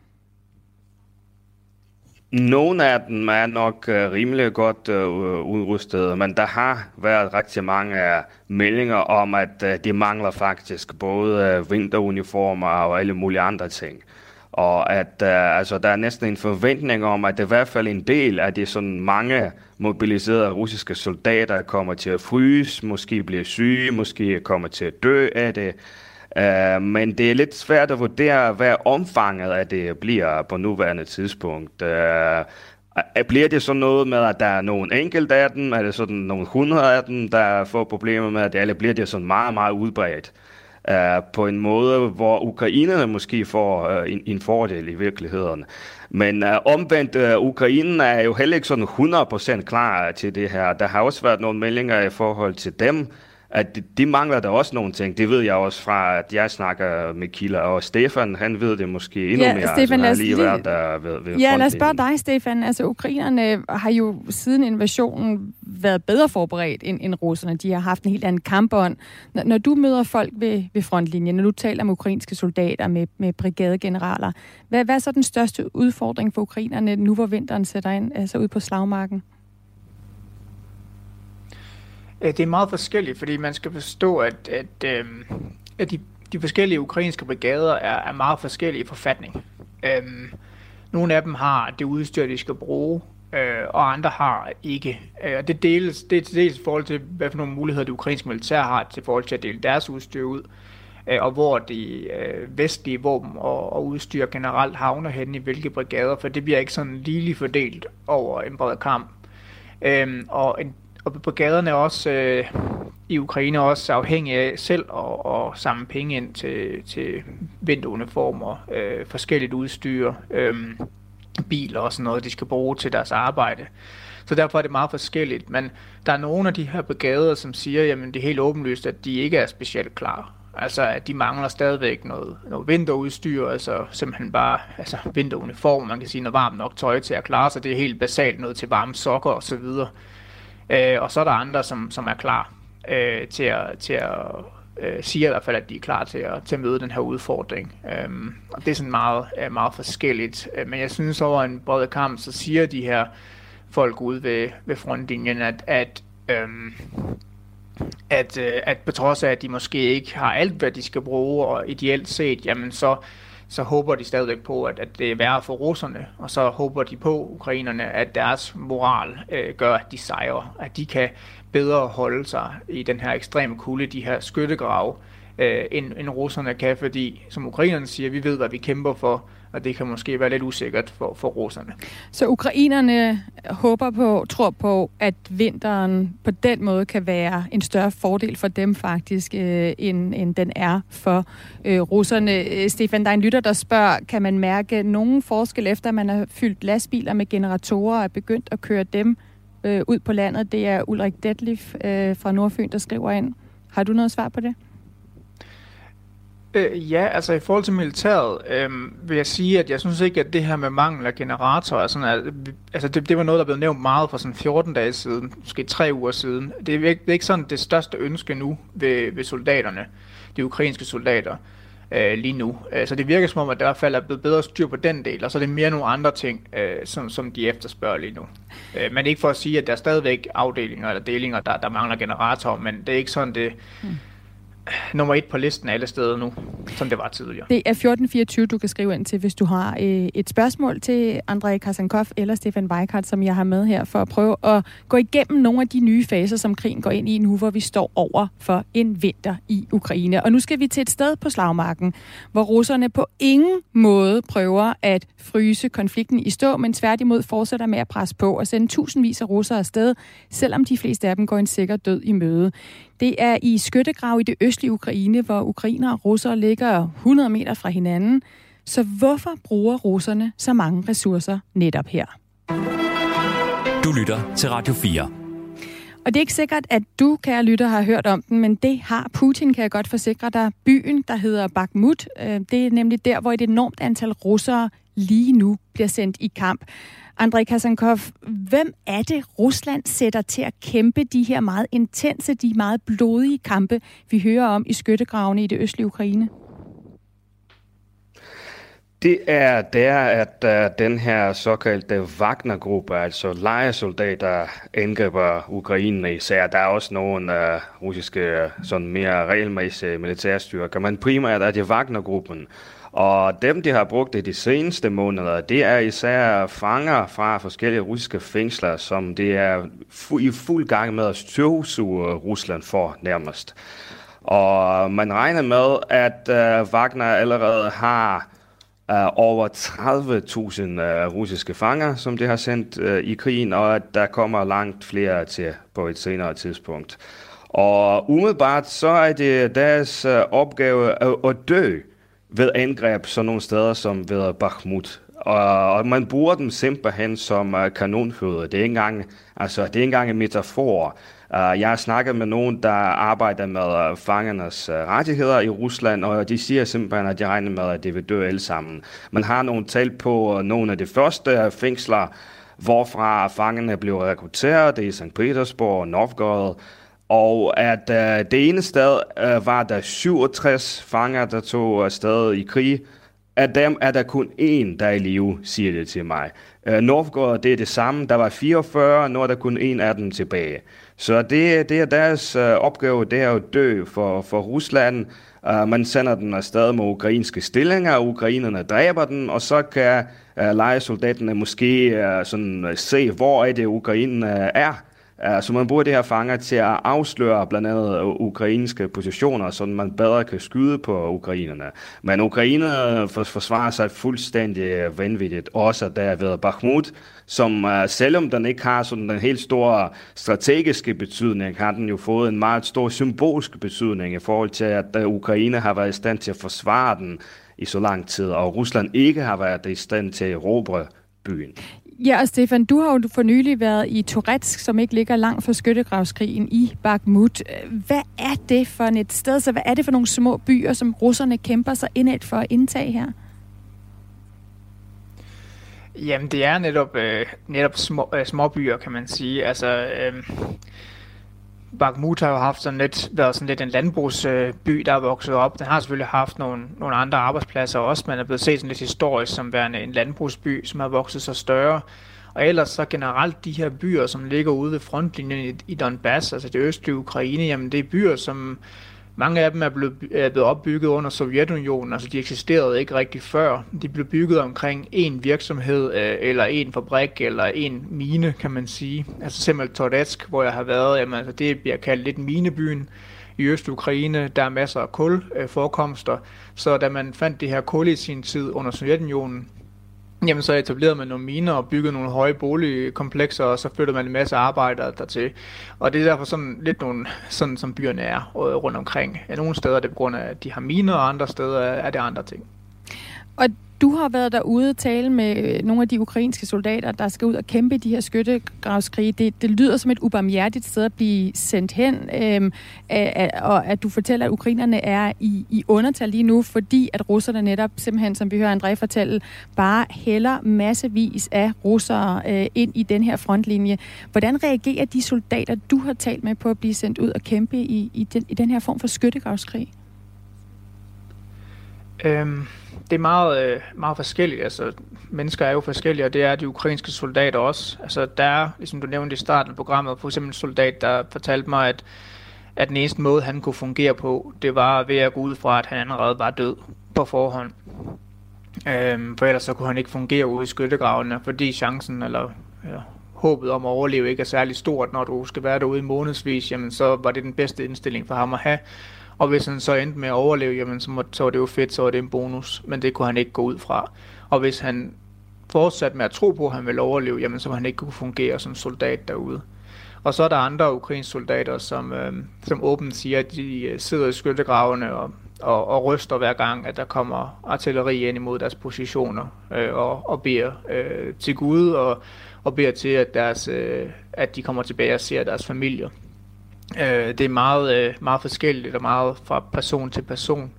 Nogle af dem er nok uh, rimelig godt uh, udrustet, men der har været rigtig mange uh, meldinger om, at uh, de mangler faktisk både uh, vinteruniformer og alle mulige andre ting. Og at uh, altså, der er næsten en forventning om, at i hvert fald en del af de sådan mange mobiliserede russiske soldater kommer til at fryse, måske bliver syge, måske kommer til at dø af det. Uh, men det er lidt svært at vurdere, hvad omfanget af det bliver på nuværende tidspunkt. Uh, bliver det så noget med, at der er nogle enkelte af dem, er det sådan nogle hundrede af dem, der får problemer med det, eller bliver det sådan meget, meget udbredt? Uh, på en måde, hvor ukrainerne måske får uh, en, en fordel i virkeligheden. Men uh, omvendt, uh, Ukraine er jo heller ikke sådan 100% klar til det her. Der har også været nogle meldinger i forhold til dem, at de, de mangler der også nogle ting. Det ved jeg også fra, at jeg snakker med kilder, og Stefan, han ved det måske endnu ja, mere. Stefan, altså, han har lige været der ved, ved Ja, lad os spørge dig, Stefan. Altså, ukrainerne har jo siden invasionen været bedre forberedt end, end russerne. De har haft en helt anden kampånd. Når, når du møder folk ved, ved frontlinjen, når du taler med ukrainske soldater, med, med brigadegeneraler, hvad, hvad er så den største udfordring for ukrainerne nu, hvor vinteren sætter ind, altså ud på slagmarken? Øh, det er meget forskelligt, fordi man skal forstå, at, at, øhm, at de, de forskellige ukrainske brigader er, er meget forskellige i forfatning. Øhm, nogle af dem har det udstyr, de skal bruge øh, og andre har ikke. Øh, det, deles, det er til dels i forhold til, hvad for nogle muligheder det ukrainske militær har til forhold til at dele deres udstyr ud, øh, og hvor de øh, vestlige våben og, og udstyr generelt havner hen i hvilke brigader, for det bliver ikke sådan ligeligt fordelt over en bred kamp. Øhm, og, en, og brigaderne er også øh, i Ukraine også afhængige af selv at, at samle penge ind til, til vinteruniformer, øh, forskelligt udstyr, øh, biler og sådan noget, de skal bruge til deres arbejde. Så derfor er det meget forskelligt. Men der er nogle af de her brigader, som siger, jamen det er helt åbenlyst, at de ikke er specielt klar. Altså, at de mangler stadigvæk noget, noget vinterudstyr, altså simpelthen bare altså, vinteruniform, man kan sige noget varmt nok tøj til at klare sig. Det er helt basalt noget til varme sokker og så videre. Øh, og så er der andre, som, som er klar øh, til at, til at øh, siger i hvert fald, at de er klar til at, til at møde den her udfordring. Øhm, og det er sådan meget, øh, meget forskelligt. Øh, men jeg synes over en bred kamp, så siger de her folk ude ved, ved frontlinjen, at, at øhm, at, øh, at på trods af, at de måske ikke har alt, hvad de skal bruge, og ideelt set, jamen så, så håber de stadigvæk på, at, at det er værre for russerne, og så håber de på, ukrainerne, at deres moral øh, gør, at de sejrer, at de kan bedre holde sig i den her ekstreme kulde, de her skyttegrave, øh, end, end russerne kan, fordi, som ukrainerne siger, vi ved, hvad vi kæmper for, og det kan måske være lidt usikkert for, for russerne. Så ukrainerne håber på, tror på, at vinteren på den måde kan være en større fordel for dem faktisk, øh, end, end den er for øh, russerne. Øh, Stefan, der er en lytter, der spørger, kan man mærke nogen forskel efter, at man har fyldt lastbiler med generatorer og er begyndt at køre dem øh, ud på landet? Det er Ulrik Detlif øh, fra Nordfyn, der skriver ind. Har du noget svar på det? Øh, ja, altså i forhold til militæret øh, vil jeg sige, at jeg synes ikke, at det her med mangel af generatorer, sådan at, altså det, det var noget, der blev nævnt meget for sådan 14 dage siden, måske tre uger siden. Det er, ikke, det er ikke sådan det største ønske nu ved, ved soldaterne, de ukrainske soldater, øh, lige nu. Øh, så det virker som om, at der i hvert fald er blevet bedre styr på den del, og så er det mere nogle andre ting, øh, som, som de efterspørger lige nu. Øh, men ikke for at sige, at der er stadigvæk afdelinger eller delinger, der, der mangler generatorer, men det er ikke sådan, det... Mm nummer et på listen alle steder nu, som det var tidligere. Det er 1424, du kan skrive ind til, hvis du har øh, et spørgsmål til Andrej Kasankov eller Stefan Weikart, som jeg har med her, for at prøve at gå igennem nogle af de nye faser, som krigen går ind i nu, hvor vi står over for en vinter i Ukraine. Og nu skal vi til et sted på slagmarken, hvor russerne på ingen måde prøver at fryse konflikten i stå, men tværtimod fortsætter med at presse på og sende tusindvis af russere afsted, selvom de fleste af dem går en sikker død i møde. Det er i skyttegrav i det østlige Ukraine, hvor ukrainer og russere ligger 100 meter fra hinanden. Så hvorfor bruger russerne så mange ressourcer netop her? Du lytter til Radio 4. Og det er ikke sikkert, at du, kære lytter, har hørt om den, men det har Putin, kan jeg godt forsikre dig. Byen, der hedder Bakhmut, øh, det er nemlig der, hvor et enormt antal russere lige nu bliver sendt i kamp. Andrei Kasankov, hvem er det, Rusland sætter til at kæmpe de her meget intense, de meget blodige kampe, vi hører om i skyttegravene i det østlige Ukraine? Det er der, at uh, den her såkaldte Wagner-gruppe, altså lejesoldater, angriber Ukraine især. Der er også nogle uh, øh, russiske, øh, sådan mere regelmæssige militærstyrker, men primært er det Wagner-gruppen. Og dem, de har brugt i de seneste måneder, det er især fanger fra forskellige russiske fængsler, som det er fu- i fuld gang med at støvsuge Rusland for nærmest. Og man regner med, at uh, Wagner allerede har uh, over 30.000 uh, øh, russiske fanger, som det har sendt uh, i krigen, og at der kommer langt flere til på et senere tidspunkt. Og umiddelbart så er det deres uh, opgave at, at dø ved angreb sådan nogle steder som ved Bakhmut. Og, og man bruger dem simpelthen som uh, kanonføde. Det er ikke engang, altså, det er ikke engang en metafor. Uh, jeg har snakket med nogen, der arbejder med uh, fangernes uh, rettigheder i Rusland, og de siger simpelthen, at de regner med, at de vil dø alle sammen. Man har nogle tal på uh, nogle af de første fængsler, hvorfra fangerne blev rekrutteret. Det er i St. Petersborg og Novgorod. Og at øh, det ene sted øh, var der 67 fanger, der tog øh, afsted i krig, af dem er der kun én, der er i live, siger det til mig. Øh, Novgorod, det er det samme. Der var 44, nu er der kun én af dem tilbage. Så det, det er deres øh, opgave, det er at dø for, for Rusland. Uh, man sender den afsted med ukrainske stillinger, og ukrainerne dræber den, og så kan uh, lejesoldaterne måske uh, sådan, uh, se, hvor er det ukrainerne er, så man bruger det her fanger til at afsløre blandt andet øh, ukrainske positioner, så man bedre kan skyde på ukrainerne. Men ukrainerne øh, forsvarer sig fuldstændig øh, vanvittigt, også der ved Bakhmut, som selvom den ikke har sådan den helt store strategiske betydning, har den jo fået en meget stor symbolsk betydning i forhold til, at Ukraine har været i stand til at forsvare den i så lang tid, og Rusland ikke har været i stand til at erobre byen. Ja, og Stefan, du har jo for nylig været i Turetsk, som ikke ligger langt fra skyttegravskrigen i Bakhmut. Hvad er det for et sted, så hvad er det for nogle små byer, som russerne kæmper sig indad for at indtage her? Jamen, det er netop, øh, netop små, øh, små byer, kan man sige. Altså, øh, Bakhmut har jo haft sådan lidt, været sådan lidt en landbrugsby, der er vokset op. Den har selvfølgelig haft nogle, nogle andre arbejdspladser også, men er blevet set sådan lidt historisk som værende en landbrugsby, som har vokset sig større. Og ellers så generelt de her byer, som ligger ude ved frontlinjen i, i Donbass, altså det østlige Ukraine, jamen det er byer, som mange af dem er blevet, er blevet opbygget under Sovjetunionen, altså de eksisterede ikke rigtig før. De blev bygget omkring en virksomhed, øh, eller en fabrik, eller en mine, kan man sige. Altså simpelthen Toretsk, hvor jeg har været, jamen, altså det bliver kaldt lidt minebyen i Øst-Ukraine. Der er masser af kulforekomster, så da man fandt det her kul i sin tid under Sovjetunionen, Jamen så etablerede man nogle miner og byggede nogle høje boligkomplekser, og så flyttede man en masse arbejdere dertil. Og det er derfor sådan lidt nogle, sådan som byerne er øh, rundt omkring. Nogle steder er det på grund af, at de har miner, og andre steder er det andre ting. Og du har været derude og tale med øh, nogle af de ukrainske soldater, der skal ud og kæmpe i de her skyttegravskrige. Det, det lyder som et ubarmhjertigt sted at blive sendt hen, øhm, øh, øh, og at du fortæller, at ukrainerne er i, i undertal lige nu, fordi at russerne netop, simpelthen som vi hører André fortælle, bare hælder massevis af russere øh, ind i den her frontlinje. Hvordan reagerer de soldater, du har talt med på at blive sendt ud og kæmpe i, i, den, i den her form for skyttegravskrig? Øhm det er meget, øh, meget forskelligt. Altså, mennesker er jo forskellige, og det er de ukrainske soldater også. Altså, der er, ligesom du nævnte i starten af programmet, for eksempel en soldat, der fortalte mig, at, at den eneste måde, han kunne fungere på, det var ved at gå ud fra, at han allerede var død på forhånd. Øhm, for ellers så kunne han ikke fungere ude i skyttegravene, fordi chancen eller ja, håbet om at overleve ikke er særlig stort, når du skal være derude i månedsvis, jamen så var det den bedste indstilling for ham at have. Og hvis han så endte med at overleve, jamen så, må, så var det jo fedt, så var det en bonus. Men det kunne han ikke gå ud fra. Og hvis han fortsatte med at tro på, at han ville overleve, jamen så ville han ikke kunne fungere som soldat derude. Og så er der andre ukrainske soldater, som, øh, som åbent siger, at de øh, sidder i skyttegravene og, og, og ryster hver gang, at der kommer artilleri ind imod deres positioner øh, og, og beder øh, til Gud og, og beder til, at, deres, øh, at de kommer tilbage og ser deres familier. Øh, det er meget, øh, meget forskelligt og meget fra person til person.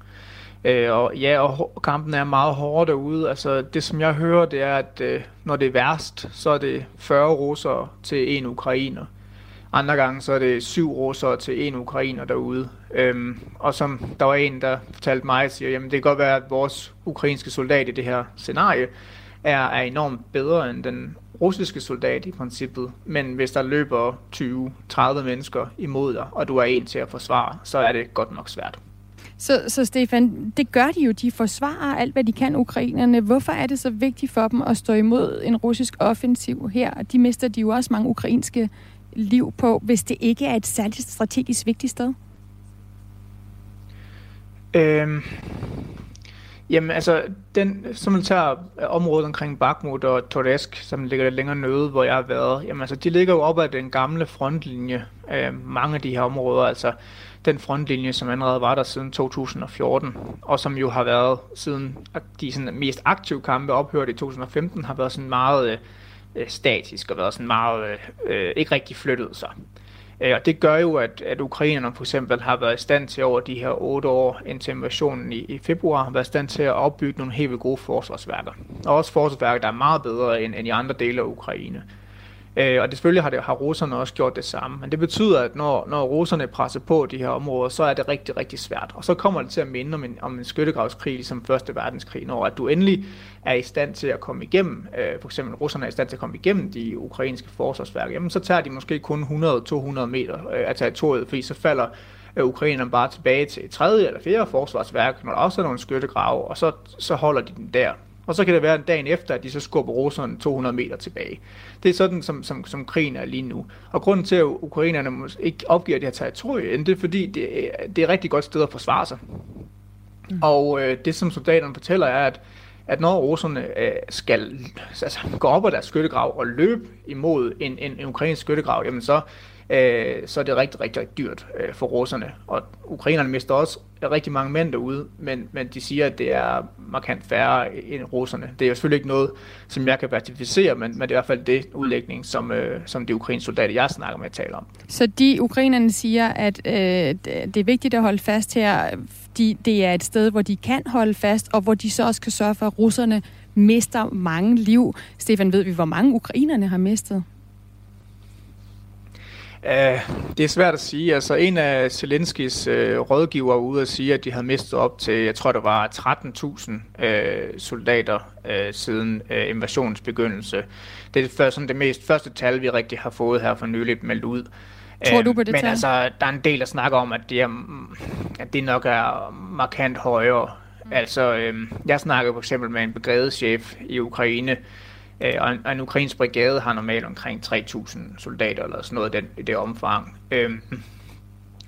Øh, og ja, og kampen er meget hård derude. Altså det som jeg hører, det er, at øh, når det er værst, så er det 40 russere til en ukrainer. Andre gange så er det syv russere til en ukrainer derude. Øhm, og som der var en, der fortalte mig, siger, jamen det kan godt være, at vores ukrainske soldat i det her scenarie er, er enormt bedre end den russiske soldat i princippet, men hvis der løber 20-30 mennesker imod dig, og du er en til at forsvare, så er det godt nok svært. Så, så Stefan, det gør de jo. De forsvarer alt, hvad de kan, ukrainerne. Hvorfor er det så vigtigt for dem at stå imod en russisk offensiv her? De mister de jo også mange ukrainske liv på, hvis det ikke er et særligt strategisk vigtigt sted. Øhm, Jamen altså, den, som man tager øh, området omkring Bakhmut og Toresk, som ligger lidt længere nede, hvor jeg har været, jamen altså, de ligger jo op ad den gamle frontlinje, øh, mange af de her områder, altså den frontlinje, som allerede var der siden 2014, og som jo har været siden de sådan, mest aktive kampe ophørt i 2015, har været sådan meget øh, øh, statisk og været sådan meget øh, øh ikke rigtig flyttet sig. Øh, og det gør jo, at, at ukrainerne for eksempel har været i stand til over de her otte år indtil invasionen i, i februar, har været i stand til at opbygge nogle helt vildt gode forsvarsværker. Og også forsvarsværker, der er meget bedre end, end i andre dele af Ukraine. Øh, og det selvfølgelig har, det, har russerne også gjort det samme. Men det betyder, at når, når russerne presser på de her områder, så er det rigtig, rigtig svært. Og så kommer det til at minde om en, om en skyttegravskrig, ligesom Første Verdenskrig, når at du endelig er i stand til at komme igennem, øh, for eksempel russerne er i stand til at komme igennem de ukrainske forsvarsværker, jamen så tager de måske kun 100-200 meter øh, af territoriet, fordi så falder øh, ukrainerne bare tilbage til et tredje eller fjerde forsvarsværk, når der også er nogle skyttegrave, og så, så holder de den der. Og så kan det være en dagen efter, at de så skubber russerne 200 meter tilbage. Det er sådan, som, som, som krigen er lige nu. Og grunden til, at ukrainerne ikke opgiver det her territorium, det er fordi, det er, det er et rigtig godt sted at forsvare sig. Mm. Og øh, det, som soldaterne fortæller, er, at at når russerne øh, skal altså, gå op ad deres skyttegrav og løbe imod en, en, en ukrainsk skyttegrav, jamen så øh, så er det rigtig, rigtig, rigtig dyrt øh, for russerne. Og ukrainerne mister også rigtig mange mænd derude, men, men de siger, at det er markant færre end russerne. Det er jo selvfølgelig ikke noget, som jeg kan verificere, men, men det er i hvert fald det udlægning, som, øh, som de ukrainske soldater, jeg snakker med, taler om. Så de ukrainerne siger, at øh, det er vigtigt at holde fast her, de, det er et sted, hvor de kan holde fast, og hvor de så også kan sørge for, at russerne mister mange liv. Stefan, ved vi, hvor mange ukrainerne har mistet? Uh, det er svært at sige. Altså, en af Zelenskis uh, rådgiver var ude at sige, at de havde mistet op til, jeg tror, der var 13.000 uh, soldater uh, siden uh, invasionens begyndelse. Det er sådan det mest første tal, vi rigtig har fået her for nyligt meldt ud. Tror du på det Men tal? altså, der er en del, der snakker om, at det, er, at det nok er markant højere. Mm. Altså, øh, jeg snakker for eksempel med en brigadechef i Ukraine, Øh, og, en, og en ukrainsk brigade har normalt omkring 3.000 soldater eller sådan noget i, den, i det omfang. Øh,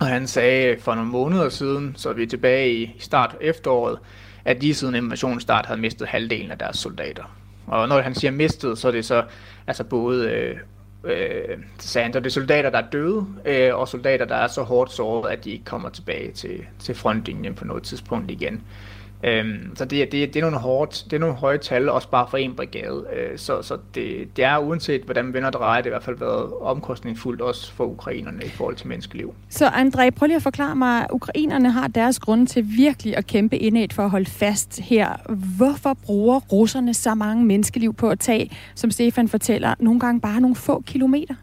og han sagde for nogle måneder siden, så er vi tilbage i start efteråret, at lige siden invasionen start havde mistet halvdelen af deres soldater. Og når han siger mistet, så er det så altså både øh, øh, sandt, og det er soldater, der er døde, øh, og soldater, der er så hårdt såret, at de ikke kommer tilbage til, til frontlinjen på noget tidspunkt igen. Øhm, så det, det, det, er nogle hårdt, det er nogle høje tal, også bare for en brigade. Øh, så så det, det er uanset, hvordan man vender og drejer, det i hvert fald været omkostningsfuldt også for ukrainerne i forhold til menneskeliv. Så André, prøv lige at forklare mig, ukrainerne har deres grunde til virkelig at kæmpe indet for at holde fast her. Hvorfor bruger russerne så mange menneskeliv på at tage, som Stefan fortæller, nogle gange bare nogle få kilometer?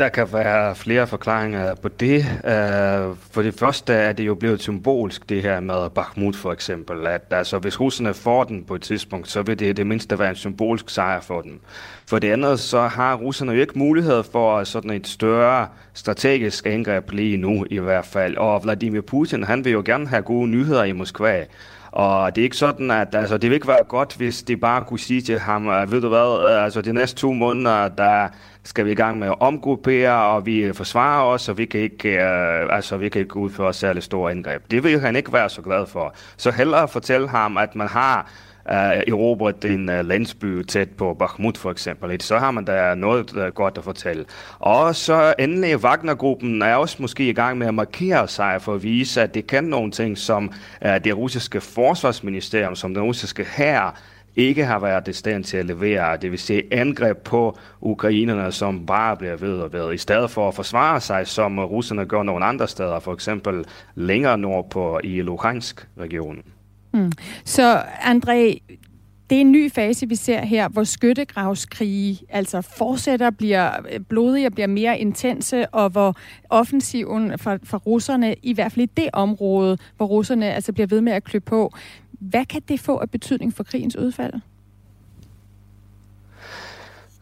Der kan være flere forklaringer på det. Uh, for det første er det jo blevet symbolsk, det her med Bakhmut for eksempel. At altså, hvis russerne får den på et tidspunkt, så vil det det mindste være en symbolsk sejr for dem. For det andet, så har russerne jo ikke mulighed for sådan et større strategisk angreb lige nu i hvert fald. Og Vladimir Putin, han vil jo gerne have gode nyheder i Moskva. Og det er ikke sådan, at altså, det vil ikke være godt, hvis de bare kunne sige til ham, øh, ved du hvad, øh, altså de næste to måneder, der skal vi i gang med at omgruppere, og vi forsvarer os, og vi kan ikke, øh, altså, vi kan ikke udføre særlig store indgreb. Det vil han ikke være så glad for. Så hellere fortælle ham, at man har Øh, uh, erobret en uh, landsby tæt på Bakhmut for eksempel. Så har man da noget uh, godt at fortælle. Og så endelig Wagner-gruppen er også måske i gang med at markere sig for at vise, at det kan nogle ting, som uh, det russiske forsvarsministerium, som den russiske hær ikke har været i stand til at levere, det vil sige angreb på ukrainerne, som bare bliver ved og ved, i stedet for at forsvare sig, som russerne gør nogle andre steder, for eksempel længere nord på i Luhansk-regionen. Mm. Så André, det er en ny fase, vi ser her, hvor skyttegravskrige altså fortsætter, bliver øh, blodige og bliver mere intense, og hvor offensiven fra, for russerne, i hvert fald i det område, hvor russerne altså bliver ved med at klø på, hvad kan det få af betydning for krigens udfald?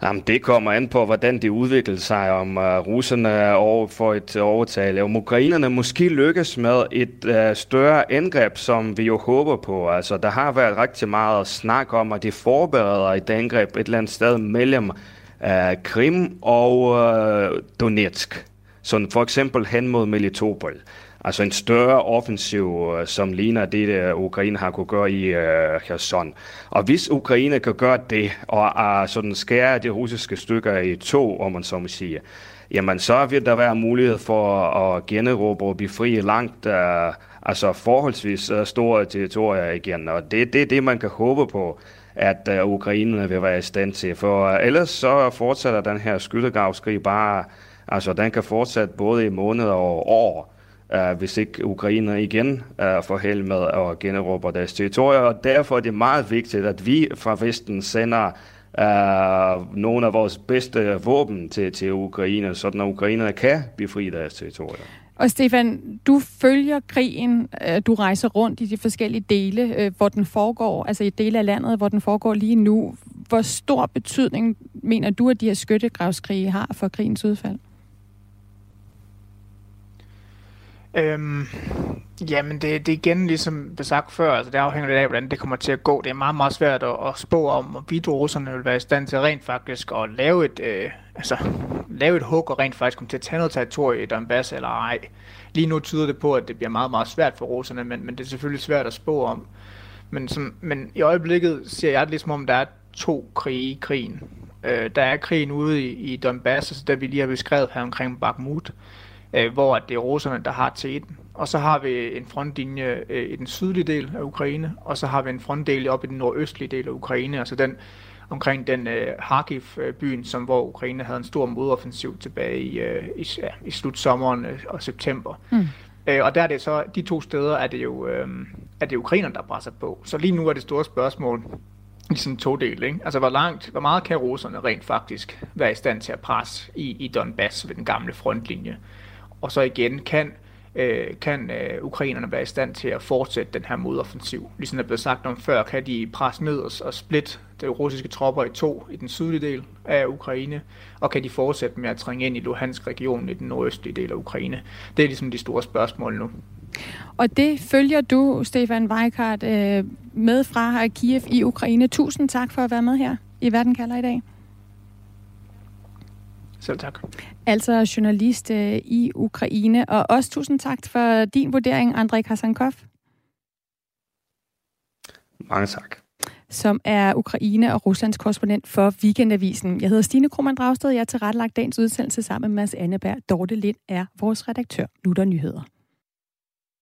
Jamen, det kommer an på, hvordan det udvikler sig, om uh, russerne er over for et overtale. Om ukrainerne måske lykkes med et uh, større angreb, som vi jo håber på. Altså, der har været rigtig meget snak om, at de forbereder et angreb et eller andet sted mellem uh, Krim og uh, Donetsk. Sådan for eksempel hen mod Melitopol. Altså en større offensiv, øh, som ligner det, der Ukraine har kunne gøre i øh, Kherson. Og hvis Ukraine kan gøre det, og uh, sådan skære de russiske stykker i to, om man så må sige, jamen så vil der være mulighed for at generobre og befri langt, uh, altså forholdsvis store territorier igen. Og det er det, det, man kan håbe på at uh, Ukraine vil være i stand til. For uh, ellers så fortsætter den her skyttegravskrig bare, altså den kan fortsætte både i måneder og år uh, hvis ikke Ukraine igen uh, får held med at generobre deres territorier. Og derfor er det meget vigtigt, at vi fra Vesten sender uh, nogle af vores bedste våben til, til Ukraine, så at ukrainerne kan befri deres territorier. Og Stefan, du følger krigen, du rejser rundt i de forskellige dele, hvor den foregår, altså i dele af landet, hvor den foregår lige nu. Hvor stor betydning mener du, at de her skyttegravskrige har for krigens udfald? Øhm, jamen, det, det er igen ligesom det sagt før, altså det afhænger lidt af, hvordan det kommer til at gå. Det er meget, meget svært at, at spå om, hvorvidt russerne vil være i stand til rent faktisk at lave et, øh, altså, lave et hug og rent faktisk komme til at tage noget territorie i Donbass eller ej. Lige nu tyder det på, at det bliver meget, meget svært for russerne, men, men det er selvfølgelig svært at spå om. Men, som, men i øjeblikket ser jeg det ligesom om, der er to krige i krigen. Øh, der er krigen ude i, i Donbass, altså der vi lige har beskrevet her omkring Bakhmut, øh, hvor det er russerne, der har teten. Og så har vi en frontlinje øh, i den sydlige del af Ukraine, og så har vi en frontdel op i den nordøstlige del af Ukraine, altså den omkring den øh, Kharkiv-byen, som hvor Ukraine havde en stor modoffensiv tilbage i, øh, i, ja, i slut sommeren øh, og september. Mm. Øh, og der er det så, de to steder er det jo øh, er det ukrainerne, der presser på. Så lige nu er det store spørgsmål, i sådan to del, ikke? Altså, hvor langt, hvor meget kan russerne rent faktisk være i stand til at presse i, i Donbass ved den gamle frontlinje? Og så igen, kan, øh, kan øh, ukrainerne være i stand til at fortsætte den her modoffensiv? Ligesom der blev sagt om før, kan de presse ned og, og splitte de russiske tropper i to i den sydlige del af Ukraine, og kan de fortsætte med at trænge ind i Luhansk-regionen i den nordøstlige del af Ukraine? Det er ligesom de store spørgsmål nu. Og det følger du, Stefan Weikart, øh, med fra Kiev i Ukraine. Tusind tak for at være med her i Verden kalder i dag. Selv tak. Altså journalist øh, i Ukraine. Og også tusind tak for din vurdering, Andrej Kasankov. Mange tak. Som er Ukraine og Ruslands korrespondent for Weekendavisen. Jeg hedder Stine Krohmann Dragsted. Jeg har tilrettelagt dagens udsendelse sammen med Mads Anneberg. Dorte Lind er vores redaktør. Nu der nyheder.